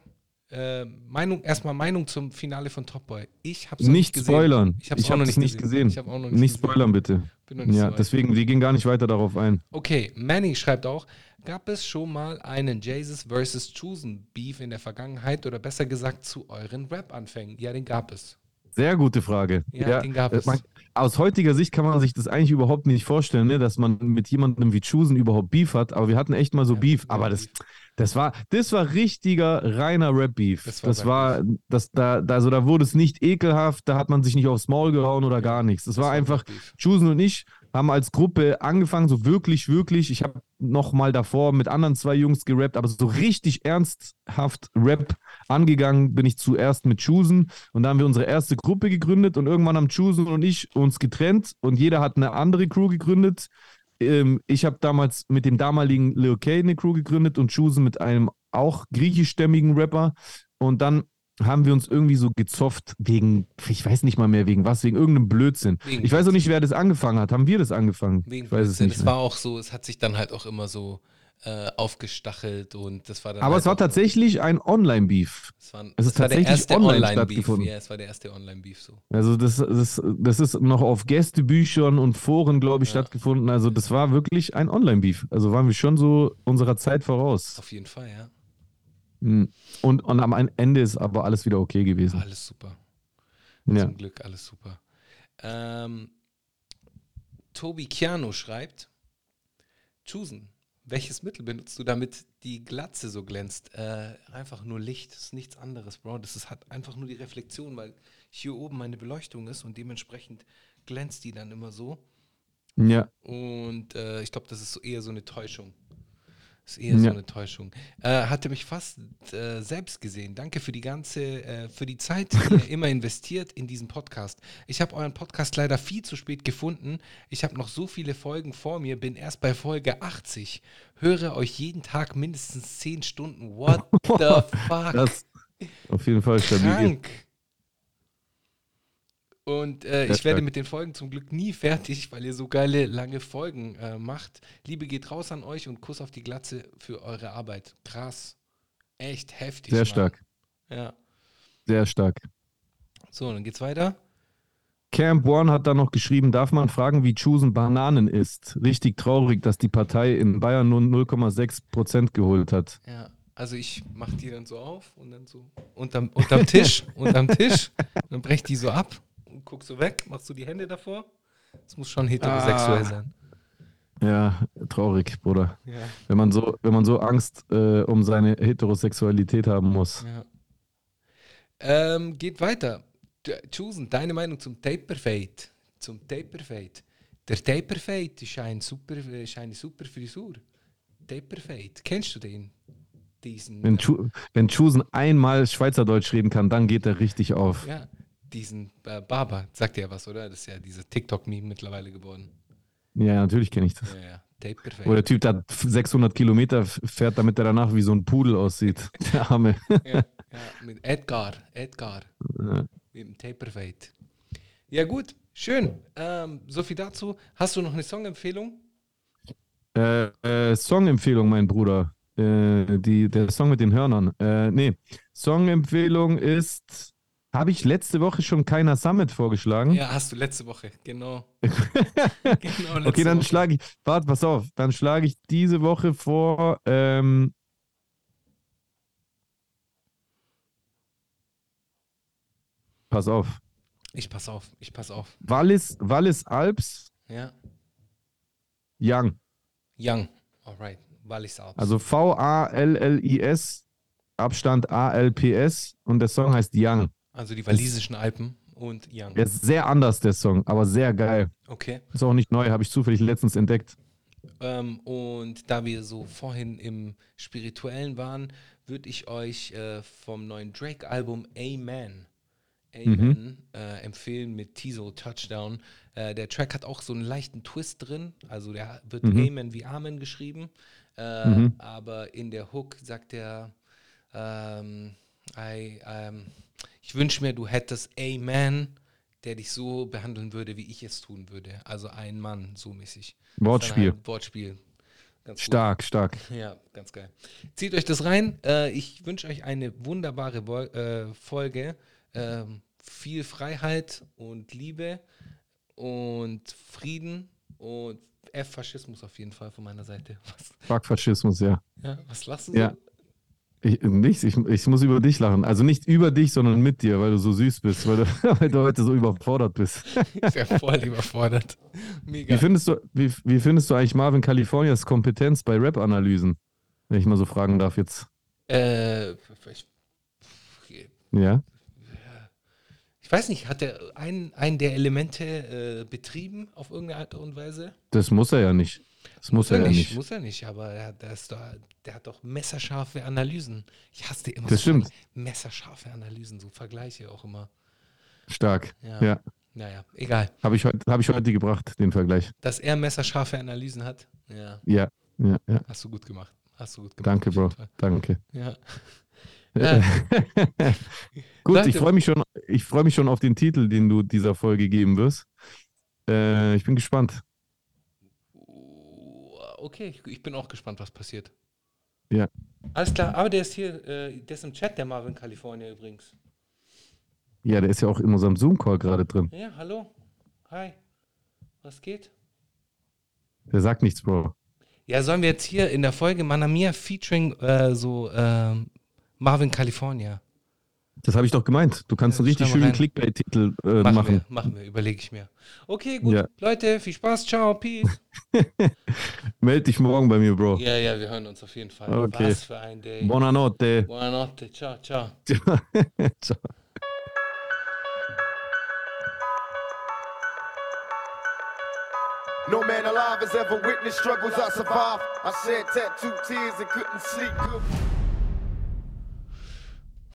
Speaker 3: Äh, Meinung, erstmal Meinung zum Finale von Top Boy. Ich habe
Speaker 2: Nicht spoilern.
Speaker 3: Ich habe es auch noch nicht
Speaker 2: es nicht gesehen.
Speaker 3: Ich auch noch nicht,
Speaker 2: Nicht
Speaker 3: gesehen.
Speaker 2: spoilern, bitte.
Speaker 3: Bin noch nicht
Speaker 2: Ja,
Speaker 3: so
Speaker 2: deswegen, wir gehen gar nicht weiter darauf ein.
Speaker 3: Okay, Manning schreibt auch, gab es schon mal einen Jesus vs. Chosen Beef in der Vergangenheit oder besser gesagt zu euren Rap-Anfängen? Ja, den gab es.
Speaker 2: Sehr gute Frage.
Speaker 3: Ja, den gab
Speaker 2: äh,
Speaker 3: es.
Speaker 2: Man, aus heutiger Sicht kann man sich das eigentlich überhaupt nicht vorstellen, ne, dass man mit jemandem wie Chusen überhaupt Beef hat. Aber wir hatten echt mal so
Speaker 3: Ja,
Speaker 2: Beef.
Speaker 3: ja,
Speaker 2: Aber das, das war, das war richtiger reiner Rap-Beef.
Speaker 3: Das
Speaker 2: Das
Speaker 3: war
Speaker 2: war, das da, da, also da wurde es nicht ekelhaft, da hat man sich nicht aufs Maul gehauen oder gar nichts. Das,
Speaker 3: Das
Speaker 2: war
Speaker 3: war
Speaker 2: einfach. Chusen und ich haben als Gruppe angefangen, so wirklich, wirklich. Ich habe noch mal davor mit anderen zwei Jungs gerappt, aber so richtig ernsthaft Rap angegangen bin ich zuerst mit Chusen und da haben wir unsere erste Gruppe gegründet und irgendwann haben Chusen und ich uns getrennt und jeder hat eine andere Crew gegründet. Ähm, ich habe damals mit dem damaligen Lil K eine Crew gegründet und Chusen mit einem auch griechischstämmigen Rapper und dann haben wir uns irgendwie so gezofft wegen, ich weiß nicht mal mehr wegen was, wegen irgendeinem Blödsinn.
Speaker 3: Wegen
Speaker 2: ich weiß auch nicht, wer das angefangen hat. Haben wir das angefangen?
Speaker 3: Wegen
Speaker 2: ich weiß es
Speaker 3: Blödsinn.
Speaker 2: nicht.
Speaker 3: Es war auch so, es hat sich dann halt auch immer so äh, aufgestachelt und das war dann
Speaker 2: Aber
Speaker 3: halt
Speaker 2: es war tatsächlich ein Online-Beef.
Speaker 3: Es war,
Speaker 2: es ist
Speaker 3: war der
Speaker 2: tatsächlich
Speaker 3: erste
Speaker 2: online
Speaker 3: Online-Beef.
Speaker 2: stattgefunden.
Speaker 3: ja, es war der erste Online-Beef so.
Speaker 2: Also das, das, das ist noch auf Gästebüchern und Foren, glaube ich,
Speaker 3: Ja.
Speaker 2: stattgefunden. Also das war wirklich ein Online-Beef. Also waren wir schon so unserer Zeit voraus.
Speaker 3: Auf jeden Fall, ja.
Speaker 2: Mhm. Und, und am Ende ist aber alles wieder okay gewesen.
Speaker 3: Alles super.
Speaker 2: Ja.
Speaker 3: Zum Glück alles super. Ähm, Tobi Chiano schreibt, Chusen, welches Mittel benutzt du, damit die Glatze so glänzt? Äh, einfach nur Licht, das ist nichts anderes, Bro. Das ist hat einfach nur die Reflexion, weil hier oben meine Beleuchtung ist und dementsprechend glänzt die dann immer so.
Speaker 2: ja.
Speaker 3: Und äh, ich glaube, das ist so eher so eine Täuschung. Das ist eher so
Speaker 2: Ja.
Speaker 3: eine Täuschung. Äh, hatte mich fast äh, selbst gesehen. Danke für die ganze, äh, für die Zeit, die ihr immer investiert in diesen Podcast. Ich habe euren Podcast leider viel zu spät gefunden. Ich habe noch so viele Folgen vor mir, bin erst bei Folge 80. Höre euch jeden Tag mindestens 10 Stunden. What the fuck?
Speaker 2: Das auf jeden Fall stabil.
Speaker 3: Krank. Und äh, ich werde mit den Folgen zum Glück nie fertig, weil ihr so geile, lange Folgen äh, macht. Liebe geht raus an euch und Kuss auf die Glatze für eure Arbeit. Krass. Echt heftig.
Speaker 2: Sehr
Speaker 3: Mann.
Speaker 2: stark.
Speaker 3: Ja.
Speaker 2: Sehr stark.
Speaker 3: So, dann geht's weiter.
Speaker 2: Camp One hat dann noch geschrieben, darf man fragen, wie Chusen Bananen isst? Richtig traurig, dass die Partei in Bayern nur 0,6 Prozent geholt hat.
Speaker 3: Ja. Also ich mach die dann so auf und dann so unterm, unterm Tisch, unterm Tisch. Dann brech die so ab und guck so weg, machst du die Hände davor. Das muss schon heterosexuell
Speaker 2: Ah.
Speaker 3: sein.
Speaker 2: Ja, traurig, Bruder.
Speaker 3: Ja.
Speaker 2: Wenn man so, wenn man so Angst äh, um seine Heterosexualität haben muss.
Speaker 3: Ja. Ähm, geht weiter. Chusen, deine Meinung zum Taper Fade? Zum Taper Fade. Der Taper Fade ist, ein super, ist eine super Frisur. Taper Fade. Kennst du den? Diesen,
Speaker 2: Wenn,
Speaker 3: äh,
Speaker 2: Chu, wenn Chusen einmal Schweizerdeutsch reden kann, dann geht er richtig auf.
Speaker 3: ja, diesen äh, Barber. Sagt dir ja was, oder? Das ist ja dieses TikTok-Meme mittlerweile geworden.
Speaker 2: Ja, natürlich kenne ich das.
Speaker 3: Ja, ja. Taper
Speaker 2: Wo der. Typ da 600 Kilometer fährt, damit er danach wie so ein Pudel aussieht. Der Arme.
Speaker 3: ja, ja, mit Edgar. Edgar.
Speaker 2: Ja.
Speaker 3: Mit dem Taper Fade. Ja, gut. Schön. Ähm, so viel dazu. Hast du noch eine Songempfehlung?
Speaker 2: Äh, äh, Songempfehlung, mein Bruder. Äh, die, der Song mit den Hörnern. Äh, nee, Songempfehlung ist. Habe ich letzte Woche schon keiner Summit vorgeschlagen?
Speaker 3: Ja, hast du letzte Woche, genau. genau letzte
Speaker 2: okay, dann schlage ich. Warte, pass auf. Dann schlage ich diese Woche vor. Ähm, pass auf.
Speaker 3: Ich pass auf, ich pass auf.
Speaker 2: Wallis, Wallis Alps,
Speaker 3: Ja.
Speaker 2: Young.
Speaker 3: Young. Alright. Wallis Alps.
Speaker 2: Also V-A-L-L-I-S, Abstand A-L-P-S und der Song heißt Young.
Speaker 3: Also die walisischen Alpen und Young.
Speaker 2: Der ist sehr anders, der Song, aber sehr geil.
Speaker 3: Okay.
Speaker 2: Ist auch nicht neu, habe ich zufällig letztens entdeckt.
Speaker 3: Ähm, und da wir so vorhin im Spirituellen waren, würde ich euch äh, vom neuen Drake-Album Amen, Amen äh, empfehlen mit Tizo Touchdown. Äh, der Track hat auch so einen leichten Twist drin, also der wird
Speaker 2: Mhm.
Speaker 3: Amen wie Amen geschrieben, äh,
Speaker 2: Mhm.
Speaker 3: aber in der Hook sagt er, ähm, I, ähm, ich wünsche mir, du hättest Amen, der dich so behandeln würde, wie ich es tun würde. Also ein Mann, so mäßig.
Speaker 2: Wortspiel.
Speaker 3: Halt Wortspiel. Ganz gut.
Speaker 2: Stark, stark.
Speaker 3: Ja, ganz geil. Zieht euch das rein. Äh, ich wünsche euch eine wunderbare Wo äh, Folge. Ähm, viel Freiheit und Liebe und Frieden und F-Faschismus auf jeden Fall von meiner Seite. Was,
Speaker 2: Fuck Faschismus, ja.
Speaker 3: ja, was lassen Sie?
Speaker 2: Ja. Ich, nichts, ich, ich muss über dich lachen. Also nicht über dich, sondern mit dir, weil du so süß bist, weil du, weil du heute so überfordert bist.
Speaker 3: Ist ja voll überfordert. Mega.
Speaker 2: Wie findest du, wie, wie findest du eigentlich Marvin Californias Kompetenz bei Rap-Analysen? Wenn ich mal so fragen darf jetzt.
Speaker 3: äh, ich,
Speaker 2: Ja?
Speaker 3: ich weiß nicht, hat er einen, einen der Elemente äh, betrieben auf irgendeine Art und Weise?
Speaker 2: Das muss er ja nicht. Das muss, er ja nicht.
Speaker 3: Muss er nicht, aber er, der, ist doch, der hat doch messerscharfe Analysen. Ich hasse immer
Speaker 2: Das
Speaker 3: so
Speaker 2: stimmt.
Speaker 3: messerscharfe Analysen, so Vergleiche auch immer.
Speaker 2: Stark.
Speaker 3: Ja.
Speaker 2: Ja.
Speaker 3: Naja, egal.
Speaker 2: Habe ich, heut- hab ich heute gebracht, den Vergleich.
Speaker 3: Dass er messerscharfe Analysen hat, ja,
Speaker 2: Ja, ja, ja.
Speaker 3: hast du gut gemacht. Hast du gut gemacht.
Speaker 2: Danke, Bro. Danke.
Speaker 3: Ja. Äh,
Speaker 2: Gut,
Speaker 3: Danke.
Speaker 2: ich freue mich, schon- ich freu mich schon auf den Titel, den du dieser Folge geben wirst. Äh, ich bin gespannt.
Speaker 3: Okay, ich- ich bin auch gespannt, was passiert.
Speaker 2: Ja.
Speaker 3: Alles klar, aber der ist hier, äh, der ist im Chat, der Marvin California übrigens.
Speaker 2: Ja, der ist ja auch in unserem Zoom-Call gerade drin.
Speaker 3: Ja, hallo. Hi. Was geht?
Speaker 2: Der sagt nichts, Bro.
Speaker 3: Ja, sollen wir jetzt hier in der Folge Manamia featuring äh, so ähm, Marvin California?
Speaker 2: Das habe ich doch gemeint. Du kannst
Speaker 3: Ja,
Speaker 2: einen richtig schönen. Clickbait-Titel äh,
Speaker 3: Machen,
Speaker 2: machen.
Speaker 3: wir, machen wir, überlege ich mir. Okay, gut.
Speaker 2: Ja.
Speaker 3: Leute, viel Spaß, ciao, peace.
Speaker 2: Meld dich morgen bei mir, Bro.
Speaker 3: ja, ja, wir hören uns auf jeden Fall.
Speaker 2: Okay.
Speaker 3: Was für ein Day.
Speaker 2: Buonanotte.
Speaker 3: Buonanotte, ciao, ciao.
Speaker 2: Ciao.
Speaker 1: No man alive has ever witnessed struggles I survived. I shed tattooed tears and couldn't sleep good.